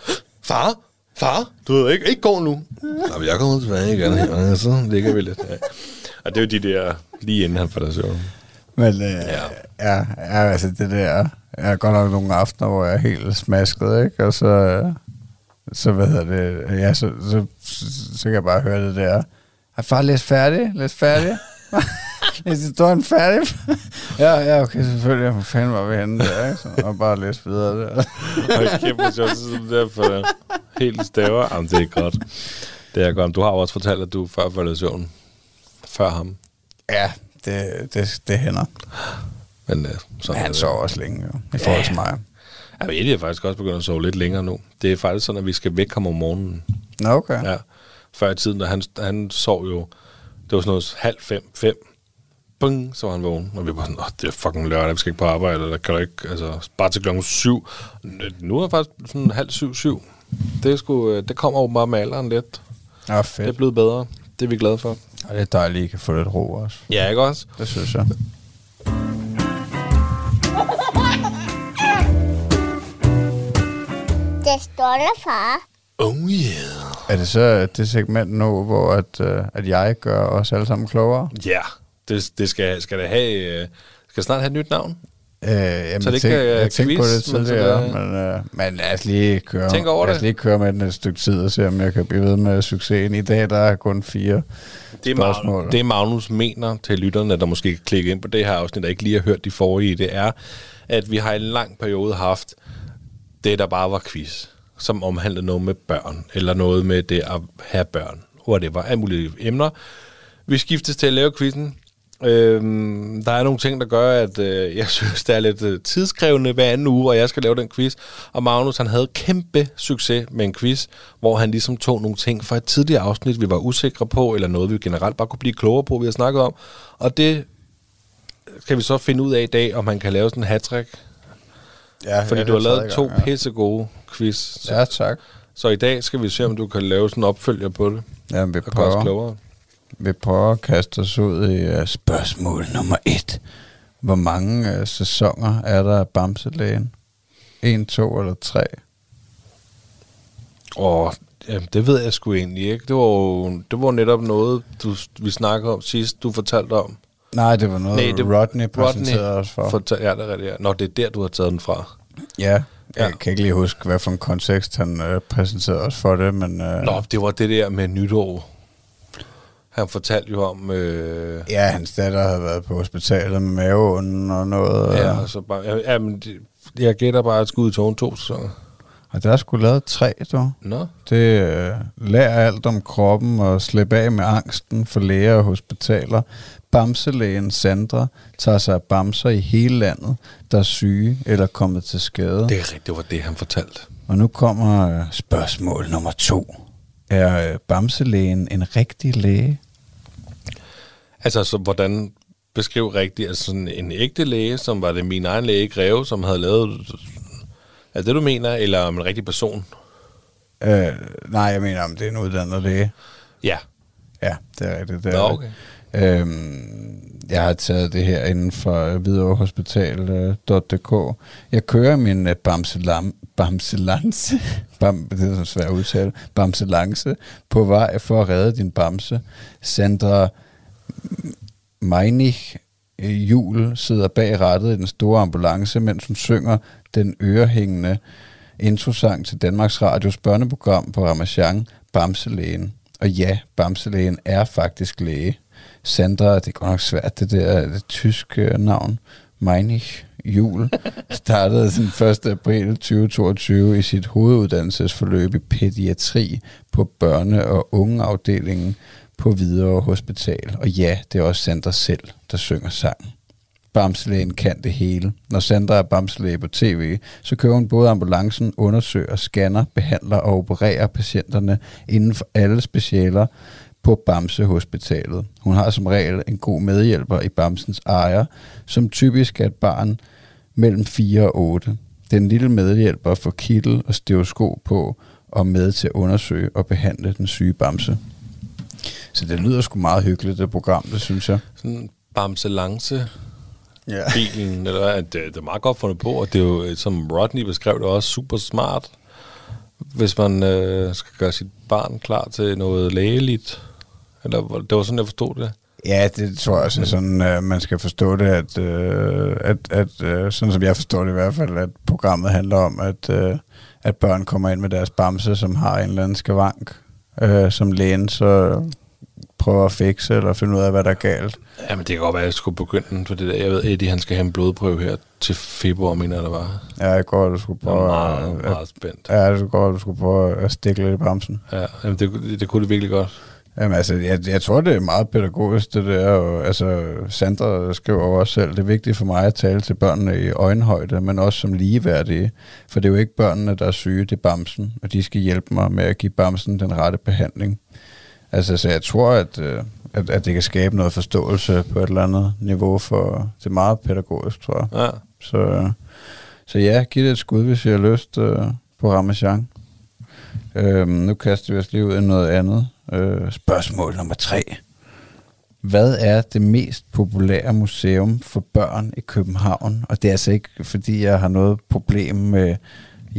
Far! Far! Du ved ikke, ikke gå nu. Nå, men jeg kommer tilbage igen og så ligger vi lidt. Ja. Og det er jo de der, lige inden han falder søvn. Men øh, ja. Ja, ja, altså det der, jeg har godt nok nogle aftener, hvor jeg er helt smasket, ikke? Og så, øh, så hvad hedder det, ja, så, så, så, så kan jeg bare høre det der, er far læst færdig? Læst færdig? Læs historien færdig? ja, ja, okay, selvfølgelig. Hvor fanden var vi henne der, ikke? Så, og bare læse videre der. Kæft, hvor sjovt, det er der for helt staver. Jamen, det er godt. Det er godt. Du har jo også fortalt, at du før faldt i søvn. Før ham. ja, det, det, det hænder. Men øh, så Men han sover også længe, jo, i forhold til mig. Ja, men Eddie er faktisk også begyndt at sove lidt længere nu. Det er faktisk sådan, at vi skal væk ham om morgenen. Nå, okay. Ja. Før i tiden, da han, han sov jo, det var sådan noget halv fem, fem. Bung, så var han vågen. Og vi var sådan, åh, det er fucking lørdag, vi skal ikke på arbejde, eller kan du ikke, altså, bare til klokken syv. Nu er det faktisk sådan halv syv, syv. Det, er sgu, øh, det kommer jo bare med alderen lidt. Ja, Det er fedt. blevet bedre. Det er vi glade for. Og det er dejligt, at I kan få lidt ro også. Ja, ikke også? Det synes jeg. Det stolte far. Oh yeah. Er det så det segment nu, hvor at, øh, at jeg gør os alle sammen klogere? Ja, det, det skal, skal det have, øh, skal snart have et nyt navn. Øh, jamen, Så det ikke er jeg tænkte på det men tidligere, det- men, øh, men lad os lige køre, Tænk over lad os lige køre med den et stykke tid og se, om jeg kan blive ved med succesen. I dag der er kun fire Det er, spørgsmål. Magnus, det Magnus mener til lytterne, der måske kan klikke ind på det her afsnit, der ikke lige har hørt de forrige, det er, at vi har i en lang periode haft det, der bare var quiz, som omhandlede noget med børn, eller noget med det at have børn, whatever, alle mulige emner. Vi skiftes til at lave quizzen. Øhm, der er nogle ting, der gør, at øh, jeg synes, det er lidt øh, tidskrævende hver anden uge, hvor jeg skal lave den quiz. Og Magnus, han havde kæmpe succes med en quiz, hvor han ligesom tog nogle ting fra et tidligere afsnit, vi var usikre på, eller noget, vi generelt bare kunne blive klogere på, vi har snakket om. Og det kan vi så finde ud af i dag, om han kan lave sådan en hat Ja, Fordi ja, du har lavet tredje to gang, pissegode quiz. Så, Ja, tak. så i dag skal vi se, om du kan lave sådan en opfølger på det. Jamen, vi Og gøre os prøver, klogere. Vi prøver at kaste os ud i uh, spørgsmål nummer et. Hvor mange uh, sæsoner er der af Bamselægen? En, to eller tre? Og jamen, det ved jeg sgu egentlig ikke. Det var jo det var netop noget, du, vi snakkede om sidst, du fortalte om. Nej, det var noget, Nej, det- Rodney præsenterede os for. Fortal, ja, det er rigtigt. Ja. Nå, det er der, du har taget den fra. Ja, jeg Ja. kan ikke lige huske, hvad for en kontekst han øh, præsenterede os for det, men... Øh, Nå, det var det der med nytår. Han fortalte jo om... Øh, Ja, hans datter havde været på hospitalet med maveånden og noget. ja, og så bare, ja, ja, men det, jeg gætter bare at skud i tågen to sæsoner. Og der er sgu lavet tre, du. Nå, Det øh, lærer alt om kroppen og slippe af med angsten for læger og hospitaler. Bamselægen Sandra tager sig af bamser i hele landet, der er syge eller kommet til skade. det er rigtigt, det var det, han fortalte. Og nu kommer øh, spørgsmål nummer to. Er øh, Bamselægen en rigtig læge? Altså, så hvordan beskriv rigtigt, altså sådan en ægte læge, som var det min egen læge, Greve, som havde lavet... Er det, du mener, eller om en rigtig person? Øh, nej, jeg mener, om det er en uddannet læge. Ja. Ja, det er rigtigt. Det er Nå, det. okay. Øhm, jeg har taget det her inden for hvidovrehospital.dk. Jeg kører min uh, bamselam, bamselance, bam, det er så svært at udtale, bamselance på vej for at redde din bamse. Sandra Meinig øh, Jul sidder bag rattet i den store ambulance, mens hun synger den ørehængende introsang til Danmarks Radios børneprogram på Ramachan, Bamselægen. Og ja, Bamselægen er faktisk læge. Sandra, det er godt nok svært, det der det tyske navn, Meinich Jul, startede den 1. april 2022 i sit hoveduddannelsesforløb i pædiatri på børne- og ungeafdelingen på Hvidovre Hospital. Og ja, det er også Sandra selv, der synger sangen. Bamselægen kan det hele. Når Sandra er bamselæge på tv, så kører hun både ambulancen, undersøger, scanner, behandler og opererer patienterne inden for alle specialer på Bamse Hospitalet. Hun har som regel en god medhjælper i Bamsens ejer, som typisk er et barn mellem 4 og 8. Den lille medhjælper får kittel og stereoskop på og med til at undersøge og behandle den syge Bamse. Så det lyder sgu meget hyggeligt, det program, det synes jeg. Sådan bamselance Ja. bilen, eller at det, det er meget godt fundet på, og det er jo, øh, som Rodney beskrev det, også super smart, hvis man øh, skal gøre sit barn klar til noget lægeligt. Eller det var sådan, jeg forstod det. Ja, det tror jeg også er sådan, uh, man skal forstå det, at, uh, at, at uh, sådan som jeg forstår det i hvert fald, at programmet handler om, at, uh, at børn kommer ind med deres bamse, som har en eller anden skavank, uh, som lægen så prøver at fikse eller finde ud af, hvad der er galt. Jamen, det kan godt være, at jeg skulle begynde den, for det der. Jeg ved, Eddie, han skal have en blodprøve her til februar, mener det var. Ja, jeg går, du skulle Jeg er prøve, meget, at, meget spændt. ja, det går, du skulle prøve at stikke lidt i bamsen. Ja, jamen, det, det, kunne det virkelig godt. Jamen altså, jeg, jeg tror, det er meget pædagogisk, det der. Og, altså, Sandra skriver også selv, det er vigtigt for mig at tale til børnene i øjenhøjde, men også som ligeværdige. For det er jo ikke børnene, der er syge, det er bamsen, og de skal hjælpe mig med at give bamsen den rette behandling. Altså, så jeg tror, at, øh, at, at det kan skabe noget forståelse på et eller andet niveau, for det er meget pædagogisk, tror jeg. Ja. Så, så ja, giv det et skud, hvis I har lyst øh, på Ramachan. Øhm, nu kaster vi os lige ud i noget andet. Øh, spørgsmål nummer tre. Hvad er det mest populære museum for børn i København? Og det er altså ikke, fordi jeg har noget problem med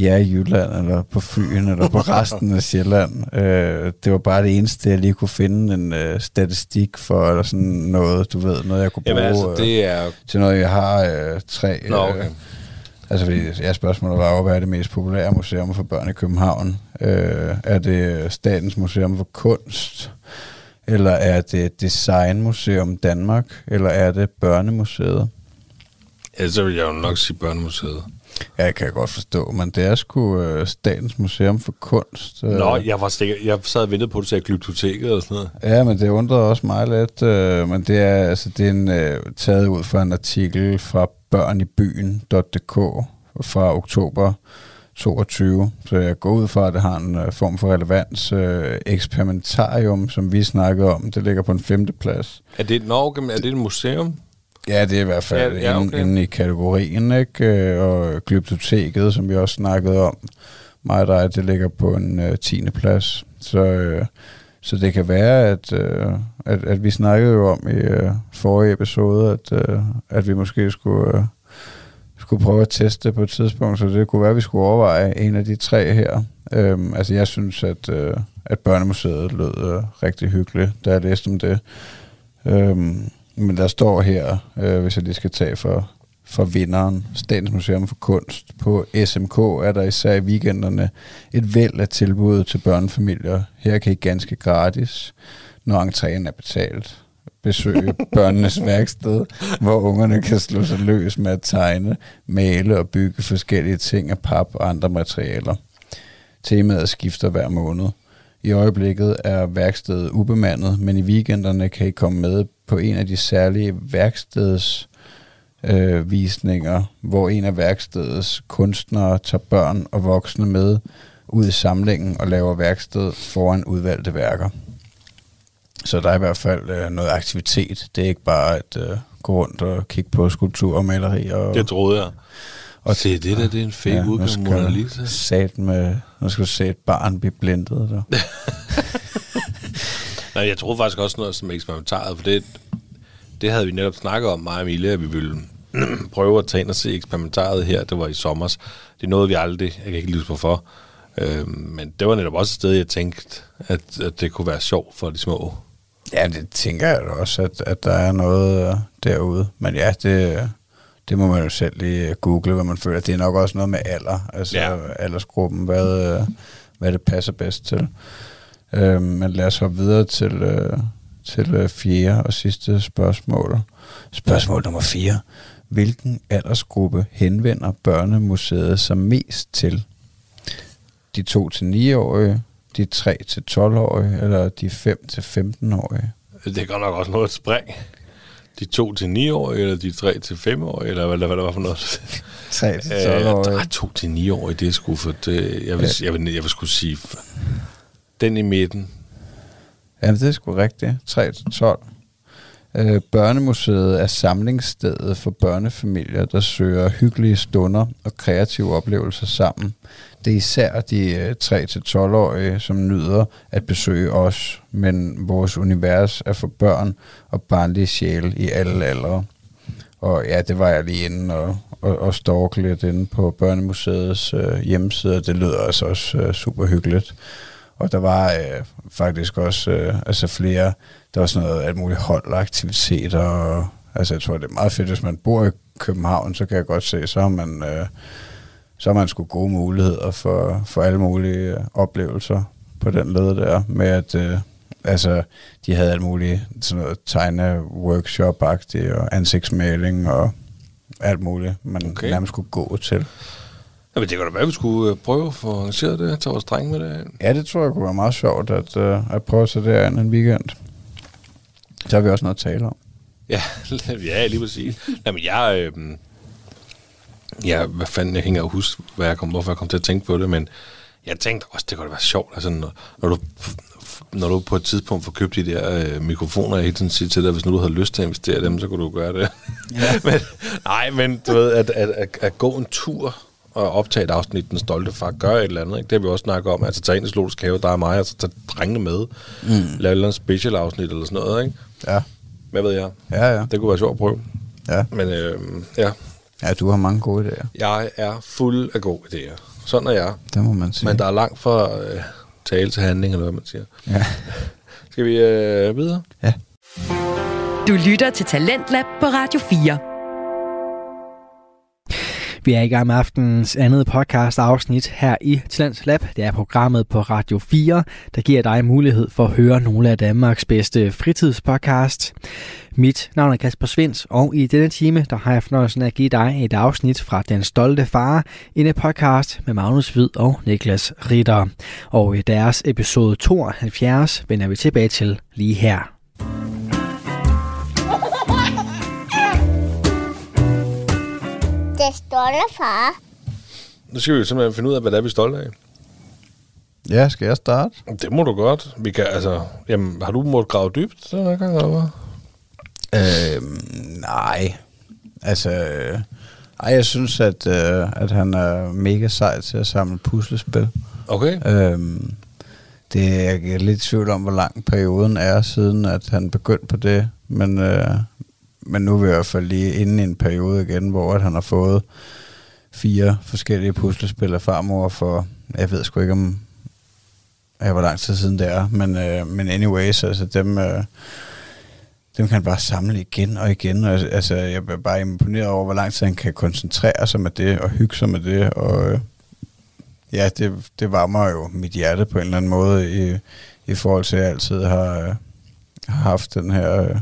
jer i Jylland, eller på Fyn, eller på resten af Sjælland. Øh, det var bare det eneste, jeg lige kunne finde en øh, statistik for, eller sådan noget, du ved, noget jeg kunne bruge Jamen, altså, øh, det er... til noget, jeg har øh, tre... Nå, okay. Øh, altså, fordi jeres spørgsmål var jo, hvad er det mest populære museum for børn i København? Øh, er det Statens Museum for Kunst? Eller er det Designmuseum Danmark? Eller er det Børnemuseet? Ja, så vil jeg jo nok sige børnemuseet. Ja, jeg kan godt forstå, men det er sgu øh, Statens Museum for Kunst. Øh, Nå, jeg var sikker, jeg sad og ventede på, at du sagde glyptoteket og sådan noget. Ja, men det undrede også mig lidt. Øh, men det er, altså, det er en, øh, taget ud fra en artikel fra børnibyen.dk fra oktober 22. Så jeg går ud fra, at det har en øh, form for relevans. Øh, eksperimentarium, som vi snakkede om, det ligger på en femte plads. Er det, okay, men er det et museum? Ja, det er i hvert fald Ja, ja, okay. inde i kategorien, ikke? Øh, Og glyptoteket, som vi også snakkede om, mig og dig, det ligger på en øh, 10. plads. Så, øh, så det kan være, at, øh, at, at vi snakkede jo om i øh, forrige episode, at, øh, at vi måske skulle, øh, skulle prøve at teste på et tidspunkt, så det kunne være, at vi skulle overveje en af de tre her. Øhm, altså jeg synes, at, øh, at Børnemuseet lød øh, rigtig hyggeligt, da jeg læste om det. Øhm, men der står her, øh, hvis jeg lige skal tage for, for vinderen, Statens Museum for Kunst. På SMK er der især i weekenderne et væld af tilbud til børnefamilier. Her kan I ganske gratis, når entréen er betalt, besøge børnenes værksted, hvor ungerne kan slå sig løs med at tegne, male og bygge forskellige ting af pap og andre materialer. Temaet skifter hver måned. I øjeblikket er værkstedet ubemandet, men i weekenderne kan I komme med på en af de særlige værksteds øh, visninger, hvor en af værkstedets kunstnere tager børn og voksne med ud i samlingen og laver værksted foran udvalgte værker. Så der er i hvert fald øh, noget aktivitet. Det er ikke bare at øh, gå rundt og kigge på skulptur og maleri. Og, Det troede jeg. Og- se, det der, det er en fake ja, udgave Mona Lisa. sat med, nu skal du se et barn blive blindet. Der. Nej, jeg troede faktisk også noget som eksperimentaret, for det, det havde vi netop snakket om, mig og Emilie, at vi ville prøve at tage ind og se eksperimentaret her. Det var i sommer. Det er noget, vi aldrig, jeg kan ikke lige hvorfor. Øhm, men det var netop også et sted, jeg tænkte, at, at det kunne være sjovt for de små. Ja, det tænker jeg da også, at, at der er noget øh, derude. Men ja, det, det må man jo selv lige google, hvad man føler. Det er nok også noget med alder, altså Ja. aldersgruppen, hvad, øh, hvad det passer bedst til. Øh, men lad os hoppe videre til, øh, til øh, fjerde og sidste spørgsmål. Spørgsmål nummer 4. Hvilken aldersgruppe henvender Børnemuseet sig mest til? De 2-9-årige, de 3-12-årige eller de 5-15-årige? Det er godt nok også noget spring. De 2 til 9 år eller de 3 til 5 år eller hvad, hvad der var for noget. 3-12-årige. Øh, 2 til 9 år, det er sgu for det. Jeg vil, jeg vil, jeg vil sgu sige, f- den i midten. Ja, det er sgu rigtigt. 3-12. Øh, Børnemuseet er samlingsstedet for børnefamilier, der søger hyggelige stunder og kreative oplevelser sammen. Det er især de øh, 3-12-årige, som nyder at besøge os, men vores univers er for børn og barnlige sjæle i alle aldre. Og ja, det var jeg lige inde og, og, og stalke lidt inde på Børnemuseets øh, hjemmeside, og det lyder altså også øh, super hyggeligt. Og der var øh, faktisk også øh, altså flere, der var sådan noget alt muligt hold aktiviteter. Og, altså jeg tror, det er meget fedt, hvis man bor i København, så kan jeg godt se, så har man, øh, så har man sgu gode muligheder for, for alle mulige øh, oplevelser på den led der, med at øh, altså, de havde alt muligt sådan noget tegne-workshop-agtigt, og ansigtsmaling og alt muligt, man Okay. nærmest skulle gå til. Jamen, det kan da være, at vi skulle øh, prøve at få arrangeret det, tage vores dreng med det. Ja, det tror jeg kunne være meget sjovt at, øh, at prøve at tage det en weekend. Så har vi også noget at tale om. Ja, ja lige præcis. Jamen, jeg... Øh, ja, hvad fanden, jeg hænger og huske, hvad jeg kom, hvorfor jeg kom til at tænke på det, men jeg tænkte også, det kunne da være sjovt, altså, når, når du når du på et tidspunkt får købt de der øh, mikrofoner, jeg hele tiden siger til dig, hvis nu du havde lyst til at investere dem, så kunne du gøre det. Ja. men, nej, men du ved, at, at, at, at gå en tur og optage et afsnit, den stolte far, gør et eller andet. Ikke? Det har vi også snakket om. Altså tage ind i Zoologisk Have, der er mig, altså tage drengene med. Mm. Lave et eller andet special afsnit eller sådan noget. Ikke? Ja, Hvad ved jeg? ja, ja. Det kunne være sjovt at prøve. ja. Men øh, ja, Ja, du har mange gode idéer. jeg er fuld af gode idéer. Sådan er jeg. Det må man sige. Men der er langt fra øh, tale til handling, eller hvad man siger. Ja. Skal vi øh, videre? ja. Du lytter til Talentlab på Radio 4. Vi er i gang med aftenens andet podcast afsnit her i Talents Lab. Det er programmet på Radio 4, der giver dig mulighed for at høre nogle af Danmarks bedste fritidspodcast. Mit navn er Kasper Svens, og i denne time der har jeg fornøjelsen af at give dig et afsnit fra Den Stolte Far, en podcast med Magnus Hvid og Niklas Ritter. Og i deres episode 72 vender vi tilbage til lige her. Det stolte far. Nu skal vi jo simpelthen finde ud af, hvad det er, vi er stolte af. ja, skal jeg starte? Det må du godt. Vi kan, altså, jamen, har du måttet grave dybt den her gang, eller hvad? Øhm, nej. Altså, øh, ej, jeg synes, at, øh, at han er mega sej til at samle puslespil. Okay. Øhm, det er jeg er lidt i tvivl om, hvor lang perioden er siden, at han begyndte på det. Men, øh, men nu er vi i hvert fald lige inde i en periode igen, hvor at han har fået fire forskellige puslespil af farmor for, jeg ved sgu ikke om, ja, hvor lang tid siden det er, men, øh, men anyways, altså dem, øh, dem kan han bare samle igen og igen. Og, altså, jeg er bare imponeret over, hvor lang tid han kan koncentrere sig med det og hygge sig med det. Og, øh, ja, det, det varmer jo mit hjerte på en eller anden måde i, i forhold til, at jeg altid har, øh, har haft den her øh,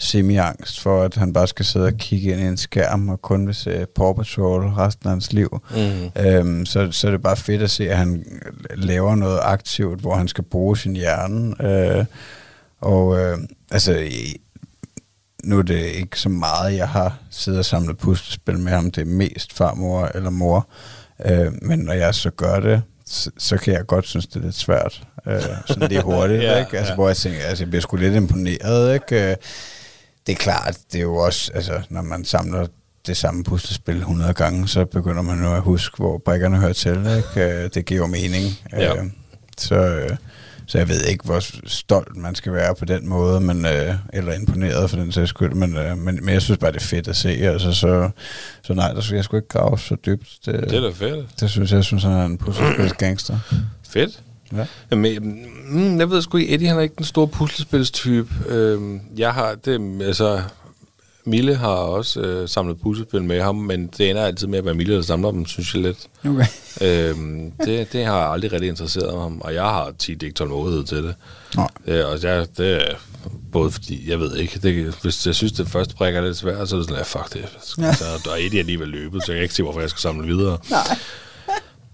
semi-angst for, at han bare skal sidde og kigge ind i en skærm og kun vil se Paw Patrol resten af hans liv. Mm. Øhm, så, så er det bare fedt at se, at han laver noget aktivt, hvor han skal bruge sin hjerne. Øh, og øh, altså, nu er det ikke så meget, jeg har siddet og samlet puslespil med ham. Det er mest farmor eller mor. Øh, men når jeg så gør det, så, så kan jeg godt synes, det er lidt svært. Øh, sådan lige hurtigt, Ja, ja, ikke? Altså, ja. hvor jeg tænker, altså, jeg bliver sgu lidt imponeret, ikke? Det er klart, det er jo også, altså, når man samler det samme puslespil 100 gange, så begynder man nu at huske, hvor brikkerne hører til. Ikke? Øh, Det giver jo mening. Ja. Øh, Så, så jeg ved ikke, hvor stolt man skal være på den måde, men, øh, eller imponeret for den sags skyld, men, men, men jeg synes bare, det er fedt at se. Altså, så, så nej, der skal jeg sgu ikke grave så dybt. Det, Det er da fedt. det synes jeg, jeg synes, han er en puslespils gangster. Fedt. Ja. Jamen, mm, jeg ved sgu ikke, Eddie han er ikke den store puslespilstype. Øhm, jeg har det, altså, Mille har også øh, samlet puslespil med ham, men det ender altid med at være Mille, der samler dem, synes jeg lidt. Okay. øhm, det, det har aldrig rigtig interesseret ham, og jeg har tit ikke tålmodighed til det. Nej. Øh, og jeg, det både fordi, jeg ved ikke, det, hvis jeg synes, det første brik er lidt svært, så er det sådan, ja, fuck det. Ja. Så der er jeg alligevel løbet, så jeg kan ikke se, hvorfor jeg skal samle videre. Nej.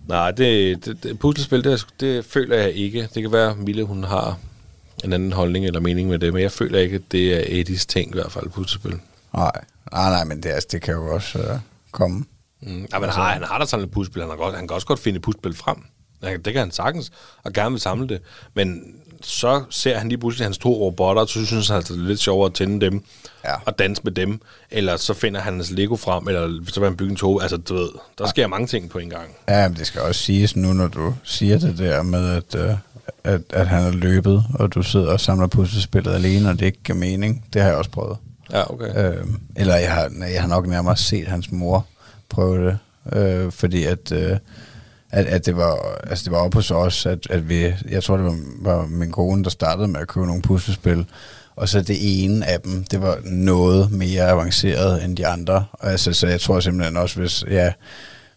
Nej, det, det, det puslespil, det, det føler jeg ikke. Det kan være, at Mille, hun har en anden holdning eller mening med det, men jeg føler ikke, at det er Edis ting, i hvert fald, puslespil. Nej, nej, nej, men det, altså, det kan jo også øh, komme. Mm. Ja, men har, han har da sådan et puslespil. Han, har godt, han kan også godt finde et puslespil frem. Det kan han sagtens, og gerne vil samle det. Men så ser han lige pludselig hans to robotter, og så synes han, altså, det er lidt sjovere at tænde dem Ja. og danse med dem. Eller så finder han hans Lego frem, eller så vil han bygge en tog. Altså, du ved, der sker mange ting på en gang. Ja, men det skal også siges nu, når du siger det der med, at, øh, at, at han er løbet, og du sidder og samler puslespillet alene, og det ikke giver mening. Det har jeg også prøvet. Ja, okay. Øh, eller jeg har, jeg har nok nærmere set hans mor prøve det, øh, fordi at, øh, at, at det var altså det var oppe hos os, at, at vi, jeg tror det var, var min kone, der startede med at købe nogle puslespil, og så det ene af dem, det var noget mere avanceret end de andre. Altså, så jeg tror simpelthen også, hvis, ja,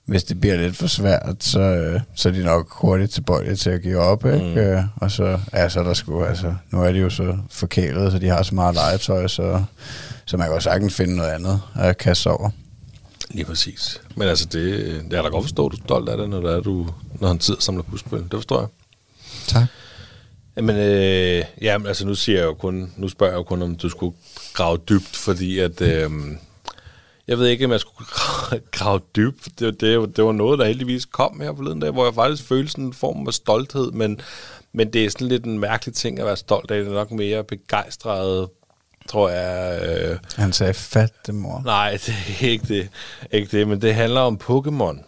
hvis det bliver lidt for svært, så, så er de nok hurtigt tilbøjelige til at give op, ikke? Mm. Øh, og så, ja, så er der sgu, altså, nu er de jo så forkælet, så de har så meget legetøj, så, så man kan jo sagtens finde noget andet at kaste over. Lige præcis. Men altså, det, det er da godt forstå, at du er stolt af det, når, det er, du, når han sidder og samler puslespil. Det forstår jeg. Tak. Jamen, øh, ja, men altså nu siger jeg jo kun, nu spørger jeg jo kun, om du skulle grave dybt, fordi at, øh, jeg ved ikke, om jeg skulle grave, grave dybt. Det, det, det var noget, der heldigvis kom her forleden dag, hvor jeg faktisk følte sådan en form af stolthed, men, men det er sådan lidt en mærkelig ting at være stolt af. Det er nok mere begejstret, tror jeg. Øh, Han sagde, fat det, mor. Nej, det er ikke det. Ikke det, men det handler om Pokémon.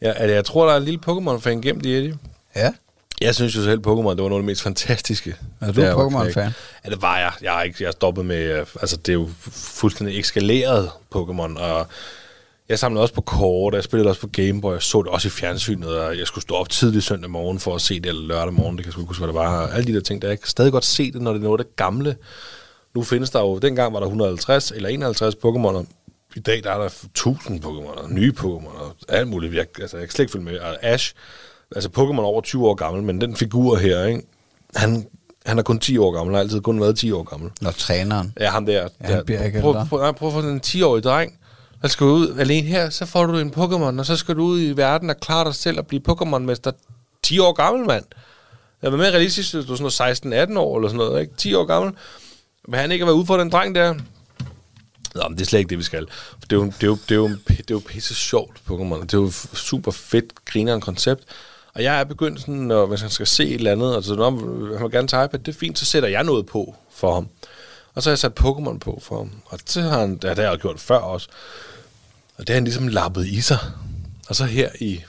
Jeg, altså, jeg tror, der er en lille Pokémon-fan gemt i Eddie. Ja. Jeg synes jo selv, Pokémon, det var noget af det mest fantastiske. Er du Pokémon-fan? Ja, det var jeg. Jeg har ikke jeg har stoppet med... øh, Altså, det er jo fuldstændig eskaleret Pokémon, og jeg samlede også på kort, og jeg spillede også på Gameboy, jeg så det også i fjernsynet, og jeg skulle stå op tidlig søndag morgen for at se det, eller lørdag morgen, det kan jeg sgu ikke huske, hvad det var. Alle de der ting, der jeg kan stadig godt se det, når det er noget af det gamle. Nu findes der jo, dengang var der 150 eller 51 Pokémoner. I dag der er der 1000 Pokémoner, nye Pokémoner, alt muligt. Jeg, altså, jeg kan slet ikke følge med. Ash, altså Pokémon er over 20 år gammel, men den figur her, ikke? Han, han er kun 10 år gammel, han har altid kun været 10 år gammel. Når træneren. Ja, ham der. han der bliver ikke prøv, prøv, nej, prøv at få en 10-årig dreng. Der skal ud alene her, så får du en Pokémon, og så skal du ud i verden og klare dig selv og blive Pokémon-mester. 10 år gammel, mand. Jeg var mere realistisk, hvis du er sådan noget 16-18 år eller sådan noget, ikke? 10 år gammel. Vil han ikke have været ude for den dreng der? Nå, men det er slet ikke det, vi skal. For det er jo, det er jo, det er jo, det er jo pisse sjovt, Pokémon. Det er jo super fedt, grinerende koncept. Og jeg er begyndt sådan, når, hvis han skal se et eller andet, altså når han vil gerne tage iPad, det er fint, så sætter jeg noget på for ham. Og så har jeg sat Pokémon på for ham. Og det har han, ja, det har jeg gjort før også. Og det har han ligesom lappet i sig. Og så her i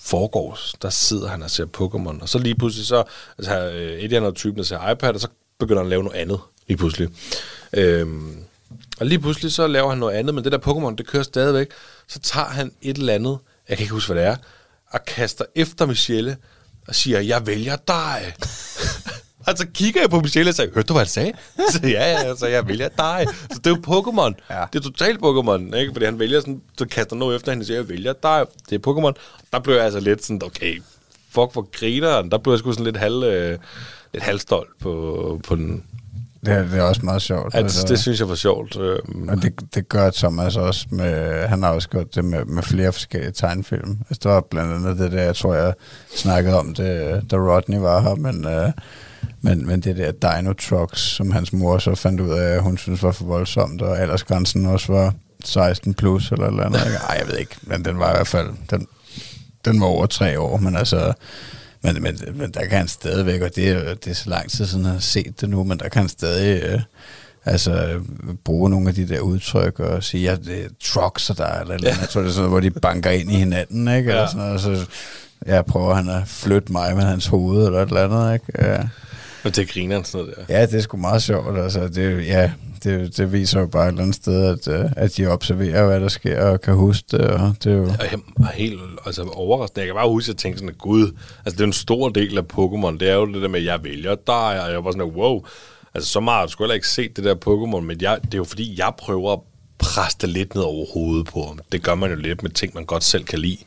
forgårs, der sidder han og ser Pokémon. Og så lige pludselig så, altså øh, et eller andet typen, der ser iPad, og så begynder han at lave noget andet lige pludselig. Øhm, og lige pludselig så laver han noget andet, men det der Pokémon, det kører stadigvæk. Så tager han et eller andet, jeg kan ikke huske, hvad det er, og kaster efter Michelle og siger, jeg vælger dig. og så kigger jeg på Michelle og siger, hørte du, hvad han sagde? Så ja, ja, altså, jeg vælger dig. Så det er jo Pokémon. Ja. Det er totalt Pokémon, ikke? Fordi han vælger sådan, så kaster noget efter hende og siger, jeg vælger dig. Det er Pokémon. Der blev jeg altså lidt sådan, okay, fuck hvor grineren. Der blev jeg sgu sådan lidt, halv, øh, lidt halvstolt på, på den. Det, er- det er også meget sjovt. Altså, det synes jeg var sjovt. Øh, Og det, det gør Thomas også med, han har også gjort det med, med flere forskellige tegnfilm. Altså, der var blandt andet det der, jeg tror, jeg snakkede om det, da Rodney var her, men, øh, men, men det der Dino Trucks, som hans mor så fandt ud af, at hun synes var for voldsomt, og aldersgrænsen også var 16 plus eller eller andet. ikke? Ej, jeg ved ikke, men den var i hvert fald, den, den var over tre år, men altså, men, men, men der kan han stadigvæk, og det er, det er så lang tid siden, jeg har set det nu, men der kan han stadig øh, altså, bruge nogle af de der udtryk og sige, at det er trucks, og der er eller, eller andet. Jeg tror, det er sådan hvor de banker ind i hinanden, ikke? Eller Ja. sådan noget, og så ja, prøver han at flytte mig med hans hoved, eller et eller andet, ikke? Ja. men det griner sådan noget der. Ja, det er sgu meget sjovt. Altså, det, ja, det, det viser jo bare et eller andet sted, at, øh, at de observerer, hvad der sker, og kan huske det. Og det er jo, jeg er helt altså, overraskende. Jeg kan bare huske, at jeg tænkte sådan, gud, altså det er en stor del af Pokémon, det er jo det der med, at jeg vælger dig, og jeg var sådan, wow. Altså, så meget har du sgu heller ikke set det der Pokémon, men jeg, det er jo fordi, jeg prøver at presse det lidt ned over hovedet på ham. Det gør man jo lidt med ting, man godt selv kan lide.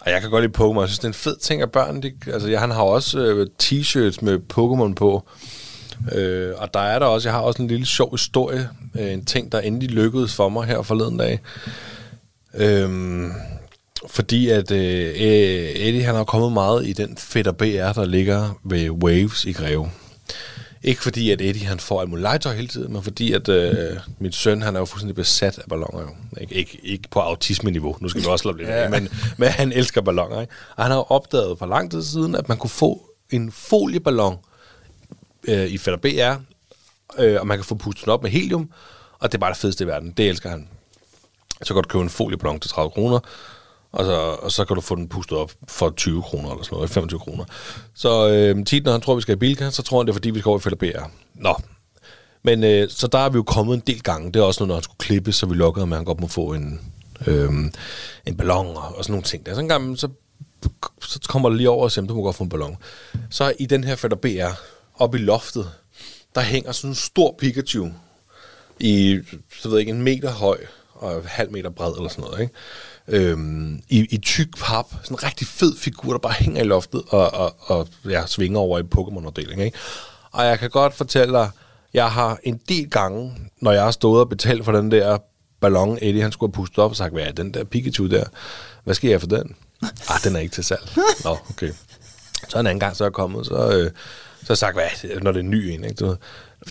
Og jeg kan godt lide Pokémon. Jeg synes, det er en fed ting, at børn... Det, altså, jeg, han har også øh, t-shirts med Pokémon på. Øh, og der er der også... Jeg har også en lille sjov historie. Øh, en ting, der endelig lykkedes for mig her forleden dag. Øh, fordi at øh, Eddie, han har kommet meget i den fætter BR, der ligger ved Waves i Greve. Ikke fordi, at Eddie han får legetøj hele tiden, men fordi, at øh, mit søn han er jo fuldstændig besat af ballonger. Jo. Ikke, ikke, ikke på autisme-niveau, nu skal vi også slappe lidt af, men, men han elsker ballonger. Ikke? Og han har jo opdaget for lang tid siden, at man kunne få en folieballon øh, i fætter BR, øh, og man kan få pustet op med helium, og det er bare det fedeste i verden. Det elsker han. Så kan du købe en folieballon til 30 kroner, og så, og så kan du få den pustet op for 20 kroner eller sådan noget, 25 kroner. Så øh, tit, når han tror, vi skal i Bilka, så tror han, det er fordi, vi skal over i Fælder BR. Nå. Men øh, så der er vi jo kommet en del gange. Det er også noget, når han skulle klippe, så vi lukkede, at han godt må få en, øh, en ballon og, og sådan nogle ting. Der. Så en gang, så, så kommer der lige over og siger, du må godt få en ballon. Så i den her Fælder BR, oppe i loftet, der hænger sådan en stor Pikachu i, så ved jeg ikke, en meter høj og en halv meter bred eller sådan noget, ikke? øhm, i, i tyk pap. Sådan en rigtig fed figur, der bare hænger i loftet og, og, og ja, svinger over i Pokémon-afdelingen. Ikke? Og jeg kan godt fortælle dig, jeg har en del gange, når jeg har stået og betalt for den der ballon, Eddie han skulle have pustet op og sagt, hvad er den der Pikachu der? Hvad skal jeg for den? Ah, den er ikke til salg. Nå, okay. Så en anden gang, så er jeg kommet, så, øh, så har jeg sagt, hvad, når det er en ny en, ikke? Du ved,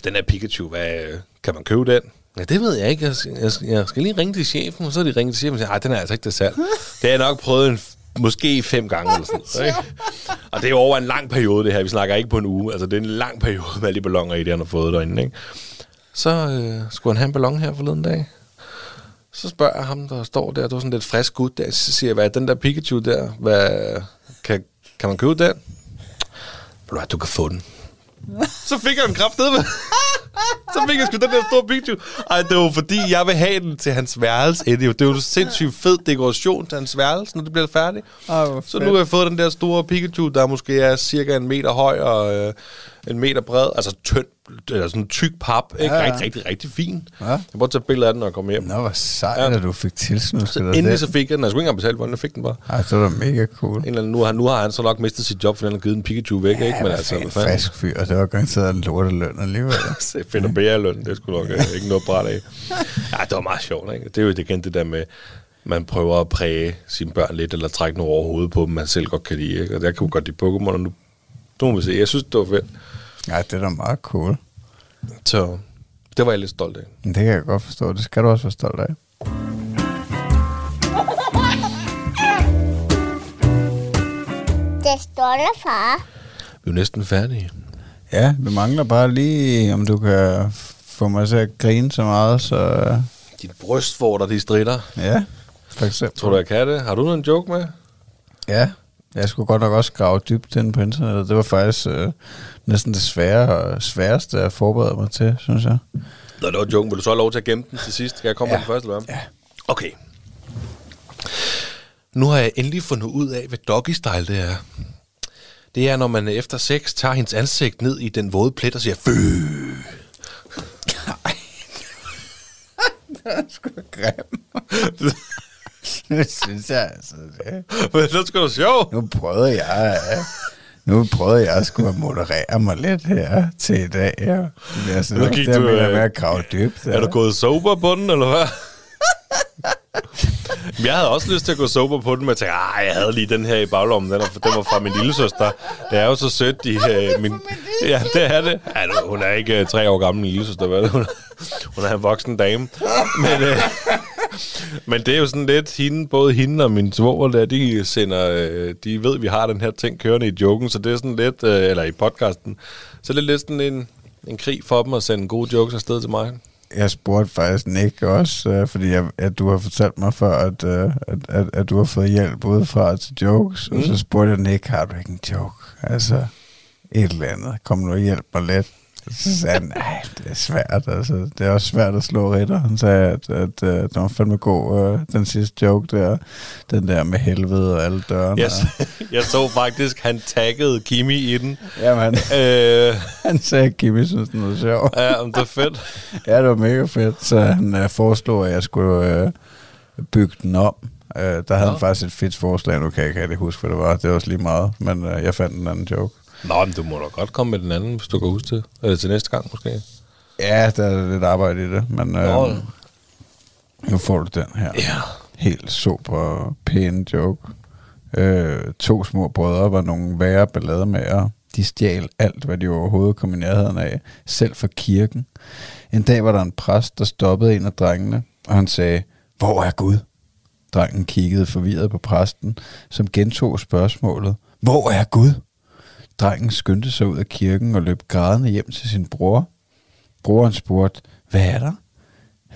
den her Pikachu, hvad, kan man købe den? Ja, det ved jeg ikke. Jeg skal, jeg skal, jeg skal lige ringe til chefen, og så er de ringet til chefen og siger, den er altså ikke til salg. Det har jeg nok prøvet en, måske fem gange eller sådan noget, ikke? Og det er jo over en lang periode, det her. Vi snakker ikke på en uge. Altså, det er en lang periode med alle de ballonger i det, han har fået derinde, ikke? Så øh, skulle han have en ballon her forleden dag. Så spørger jeg ham, der står der, du er sådan lidt frisk gut der, så siger jeg, hvad er den der Pikachu der? Hvad, kan, kan man købe den? Du kan få den. Så fik jeg en kraft med. Så fik jeg sgu den der store Pikachu. Ej, det var fordi, jeg vil have den til hans værelse, Eddie. Det er jo en sindssygt fed dekoration til hans værelse, når det bliver færdigt. Oh, så nu har jeg fået den der store Pikachu, der måske er cirka en meter høj og øh, en meter bred. Altså tynd, eller sådan tyk pap. Ikke? Ja, ja. Rigtig, rigtig, rigtig fin. Ja. Jeg må tage billeder af den, når jeg kommer hjem. Nå, hvor sejt, ja. at du fik tilsnusket så endelig så fik jeg den. Jeg skulle ikke engang betale for den, jeg fik den bare. Ej, så var det mega cool. En eller anden, nu, har, nu har han så nok mistet sit job, for han har givet en Pikachu væk, ja, ikke? Men altså, en frisk fyr, og det var garanteret en lorteløn alligevel. det finder bedre løn, det skulle nok ikke noget bræt af. Ja, det var meget sjovt, ikke? Det er jo igen det der med, man prøver at præge sine børn lidt, eller trække noget over hovedet på dem, man selv godt kan lide. Ikke? Og jeg kan godt lide Pokémon, og nu, nu må vi se. Jeg synes, det var fedt. Ja, det er da meget cool. Så det var jeg lidt stolt af. Det kan jeg godt forstå. Det skal du også være stolt af. Det står der, far. Vi er jo næsten færdige. Ja, vi mangler bare lige, om du kan få mig til at grine så meget, så... Dit brystvorter, de strider. Ja, for eksempel. Tror du, jeg kan det? Har du en joke med? Ja, jeg skulle godt nok også grave dybt ind på internettet. Det var faktisk øh, næsten det svære, sværeste at forberede mig til, synes jeg. Nå, det var joke. Vil du så have lov til at gemme den til sidst? Skal jeg komme ja. med den første, eller? Ja. Okay. Nu har jeg endelig fundet ud af, hvad doggy-style det er. Det er, når man efter sex tager hendes ansigt ned i den våde plet og siger, fø. Nej. det er sgu grim. det synes jeg altså det. Men det er sgu da sjovt. Nu prøvede jeg... Nu prøvede jeg at skulle moderere mig lidt her til i dag. Ja. Det er sådan noget, der med at grave dybt. Er du gået sober på den, eller hvad? jeg havde også lyst til at gå sober på den, men jeg tænkte, ah, jeg havde lige den her i baglommen. Den, er, den var fra min lille søster. Det er jo så sødt. De, uh, min, ja, det er det. Ja, hun er ikke uh, tre år gammel, min lille søster. Vel? Hun, hun er en voksen dame. Men, uh, men det er jo sådan lidt, hende, både hende og min svoger der, de sender, uh, de ved, at vi har den her ting kørende i joken, så det er sådan lidt, uh, eller i podcasten, så det er lidt sådan en, en krig for dem at sende gode jokes afsted til mig jeg spurgte faktisk Nick også, øh, fordi jeg, at du har fortalt mig før, at, øh, at, at, at du har fået hjælp udefra til jokes, mm. og så spurgte jeg Nick, har du ikke en joke? Altså, et eller andet. Kom nu og hjælp mig lidt. Han, nej, det er svært. Altså. Det er også svært at slå ritter. Han sagde, at, at, at det var fandme god, uh, den sidste joke der. Den der med helvede og alle dørene. Jeg, jeg så faktisk, han taggede Kimi i den. Jamen, Øh, han sagde, at Kimi synes, den var sjov. ja, men det er fedt. Ja, det var mega fedt. Så han uh, foreslog, at jeg skulle uh, bygge den om. Uh, der havde Nå. han faktisk et fedt forslag. Nu kan jeg ikke rigtig huske, hvad det var. Det var også lige meget. Men uh, jeg fandt en anden joke. Nå, men du må da godt komme med den anden, hvis du kan huske det. Eller til næste gang, måske. Ja, der er lidt arbejde i det. Men Nå. uh, nu får du den her. Ja. helt super pæne joke. Øh, to små brødre var nogle værre ballademager. De stjal alt, hvad de overhovedet kom i nærheden af, selv fra kirken. En dag var der en præst, der stoppede en af drengene, og han sagde, hvor er Gud? Drengen kiggede forvirret på præsten, som gentog spørgsmålet, hvor er Gud? Drengen skyndte sig ud af kirken og løb grædende hjem til sin bror. Broren spurgte, hvad er der?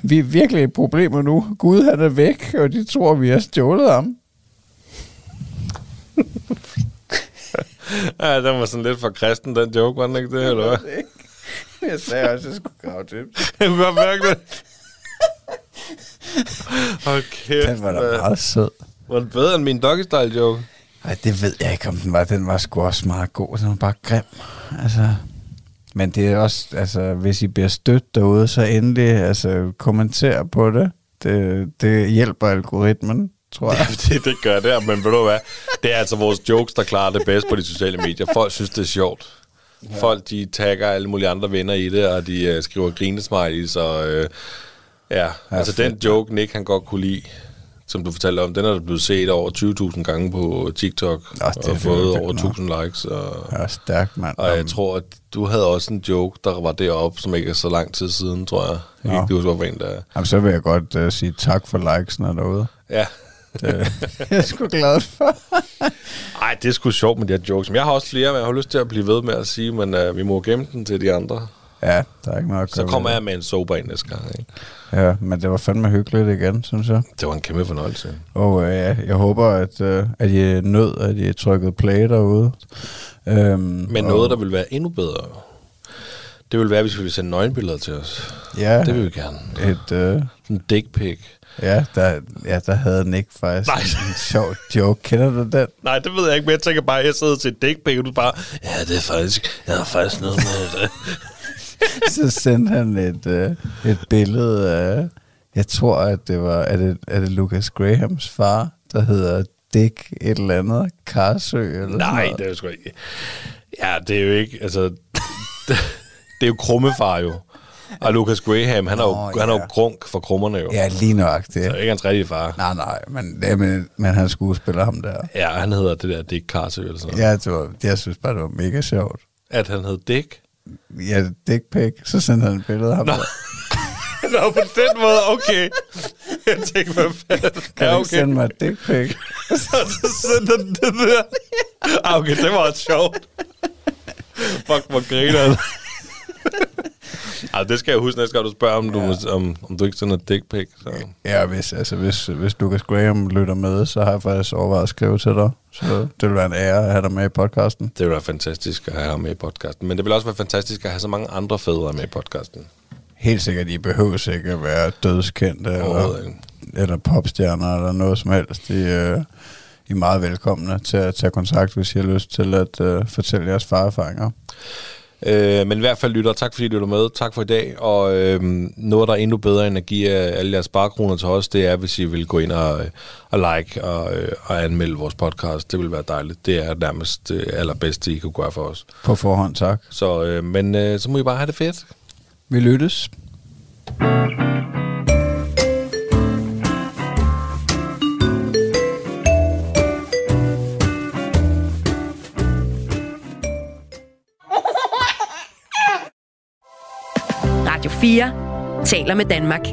Vi er virkelig i problemer nu. Gud han er væk, og de tror, vi har stjålet ham. Ja, den var sådan lidt for kristen, den joke, var den ikke det, eller hvad? Jeg sagde også, at jeg skulle grave til. Jeg kunne godt mærke det. Hold kæft. Den var da meget sød. Var den bedre end min doggy style joke? Ej, det ved jeg ikke, om den var. Den var sgu også meget god. Den var bare grim. Altså, men det er også, altså, hvis I bliver stødt derude, så endelig altså, kommenter på det. Det, det hjælper algoritmen, tror jeg. det, det gør det, men ved du hvad? Det er altså vores jokes, der klarer det bedst på de sociale medier. Folk synes, det er sjovt. Folk, de tagger alle mulige andre venner i det, og de uh, skriver grinesmileys, og uh, ja, altså fedt, den joke, Nick han godt kunne lide, som du fortalte om, den er blevet set over 20.000 gange på TikTok, Nå, det og fået fedt, over nå. 1.000 likes. Og, Jeg er stærk, mand. og jeg tror, at du havde også en joke, der var deroppe, som ikke er så lang tid siden, tror jeg. Jeg kan ikke huske, hvor en der er. Jamen, så vil jeg godt uh, sige tak for likesene derude. Ja, Det, jeg er sgu glad for. Ej, det er sgu sjovt med de her jokes. Men jeg har også flere, men jeg har lyst til at blive ved med at sige, men uh, vi må gemme den til de andre. Ja, der er ikke at Så kommer jeg med en sober ind næste gang. Ikke? Ja, men det var fandme hyggeligt igen, synes jeg. Det var en kæmpe fornøjelse. Og øh, ja, jeg håber, at, øh, at I nød, at I trykket play derude. Øhm, Men og- noget, der vil være endnu bedre, det vil være, hvis vi vil sende nøgenbilleder til os. Ja, Det vil vi gerne. et, øh, en dick pic. ja, der, ja, der havde Nick faktisk Nej. en sjov joke. Kender du den? Nej, det ved jeg ikke, men jeg tænker bare, at jeg sidder til et pic, og du bare, ja, det er faktisk, jeg har faktisk noget med det. Så sendte han et, øh, et billede af, jeg tror, at det var, er det, er det Lucas Grahams far, der hedder Dick et eller andet, Karsø eller Nej, noget. det er jo sgu ikke. Ja, det er jo ikke, altså, det, det er jo krummefar jo. Og Lucas Graham, han er jo, Nå, han er jo ja. grunk for krummerne jo. Ja, lige nøjagtigt. Det er ikke hans rigtige far. Nej, nej, men, ja, men, men han skuespiller ham der. Ja, han hedder det der Dick Carsø eller sådan noget. Ja, det var, jeg synes bare, det var mega sjovt. At han hed Dick. Ja, dick pic, så sendte han et billede af ham. Nå. på den måde, okay. Jeg tænkte, hvad fanden. Kan Ja, du okay. sende mig et dick pic? Så, så sender den det der. Ah, okay, det var sjovt. Fuck, hvor griner Ej, det skal jeg huske næste gang, du spørger, om du, ja. om, om du ikke sender dick pic. Så. Ja, hvis, altså, hvis, hvis Lucas Graham lytter med, så har jeg faktisk overvejet at skrive til dig. Så det vil være en ære at have dig med i podcasten. Det ville være fantastisk at have ham med i podcasten. Men det vil også være fantastisk at have så mange andre fædre med i podcasten. Helt sikkert, I behøver ikke at være dødskendte eller, eller popstjerner eller noget som helst. I, øh, I er meget velkomne til at tage kontakt, hvis I har lyst til at øh, fortælle jeres farerfaringer. Øh, men i hvert fald lytter, tak fordi I lytter med. Tak for i dag. Og øh, noget, der er endnu bedre end at give jer alle jeres sparkroner til os, det er, hvis I vil gå ind og, og like og, øh, og anmelde vores podcast. Det vil være dejligt. Det er nærmest det allerbedste, I kan gøre for os. På forhånd, tak. Så, øh, men øh, så må I bare have det fedt. Vi lyttes. Radio 4 taler med Danmark.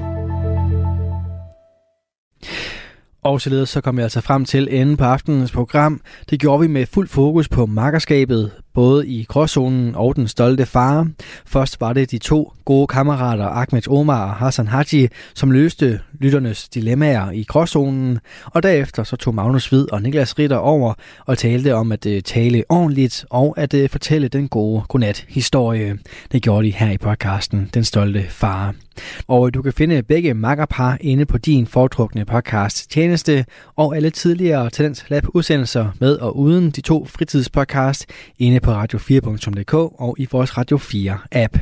Og således så kom vi altså frem til enden på aftenens program. Det gjorde vi med fuld fokus på makkerskabet, både i Gråzonen og Den Stolte Far. Først var det de to gode kammerater Ahmed Omar og Hassan Haji, som løste lytternes dilemmaer i Gråzonen, og derefter så tog Magnus Hvid og Niklas Ritter over og talte om at øh, tale ordentligt og at øh, fortælle den gode godnat-historie. Det gjorde de her i podcasten Den Stolte Far. Og du kan finde begge makkerpar inde på din foretrukne podcast tjeneste, og alle tidligere Talents Lab udsendelser med og uden de to fritidspodcast inde på radio4.dk og i vores Radio 4 app.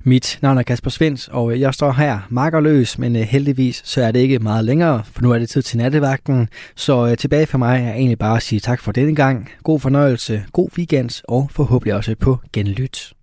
Mit navn er Kasper Svens, og jeg står her makkerløs, men øh, heldigvis så er det ikke meget længere, for nu er det tid til nattevagten. Så øh, tilbage for mig er egentlig bare at sige tak for denne gang. God fornøjelse, god weekend og forhåbentlig også på genlyt.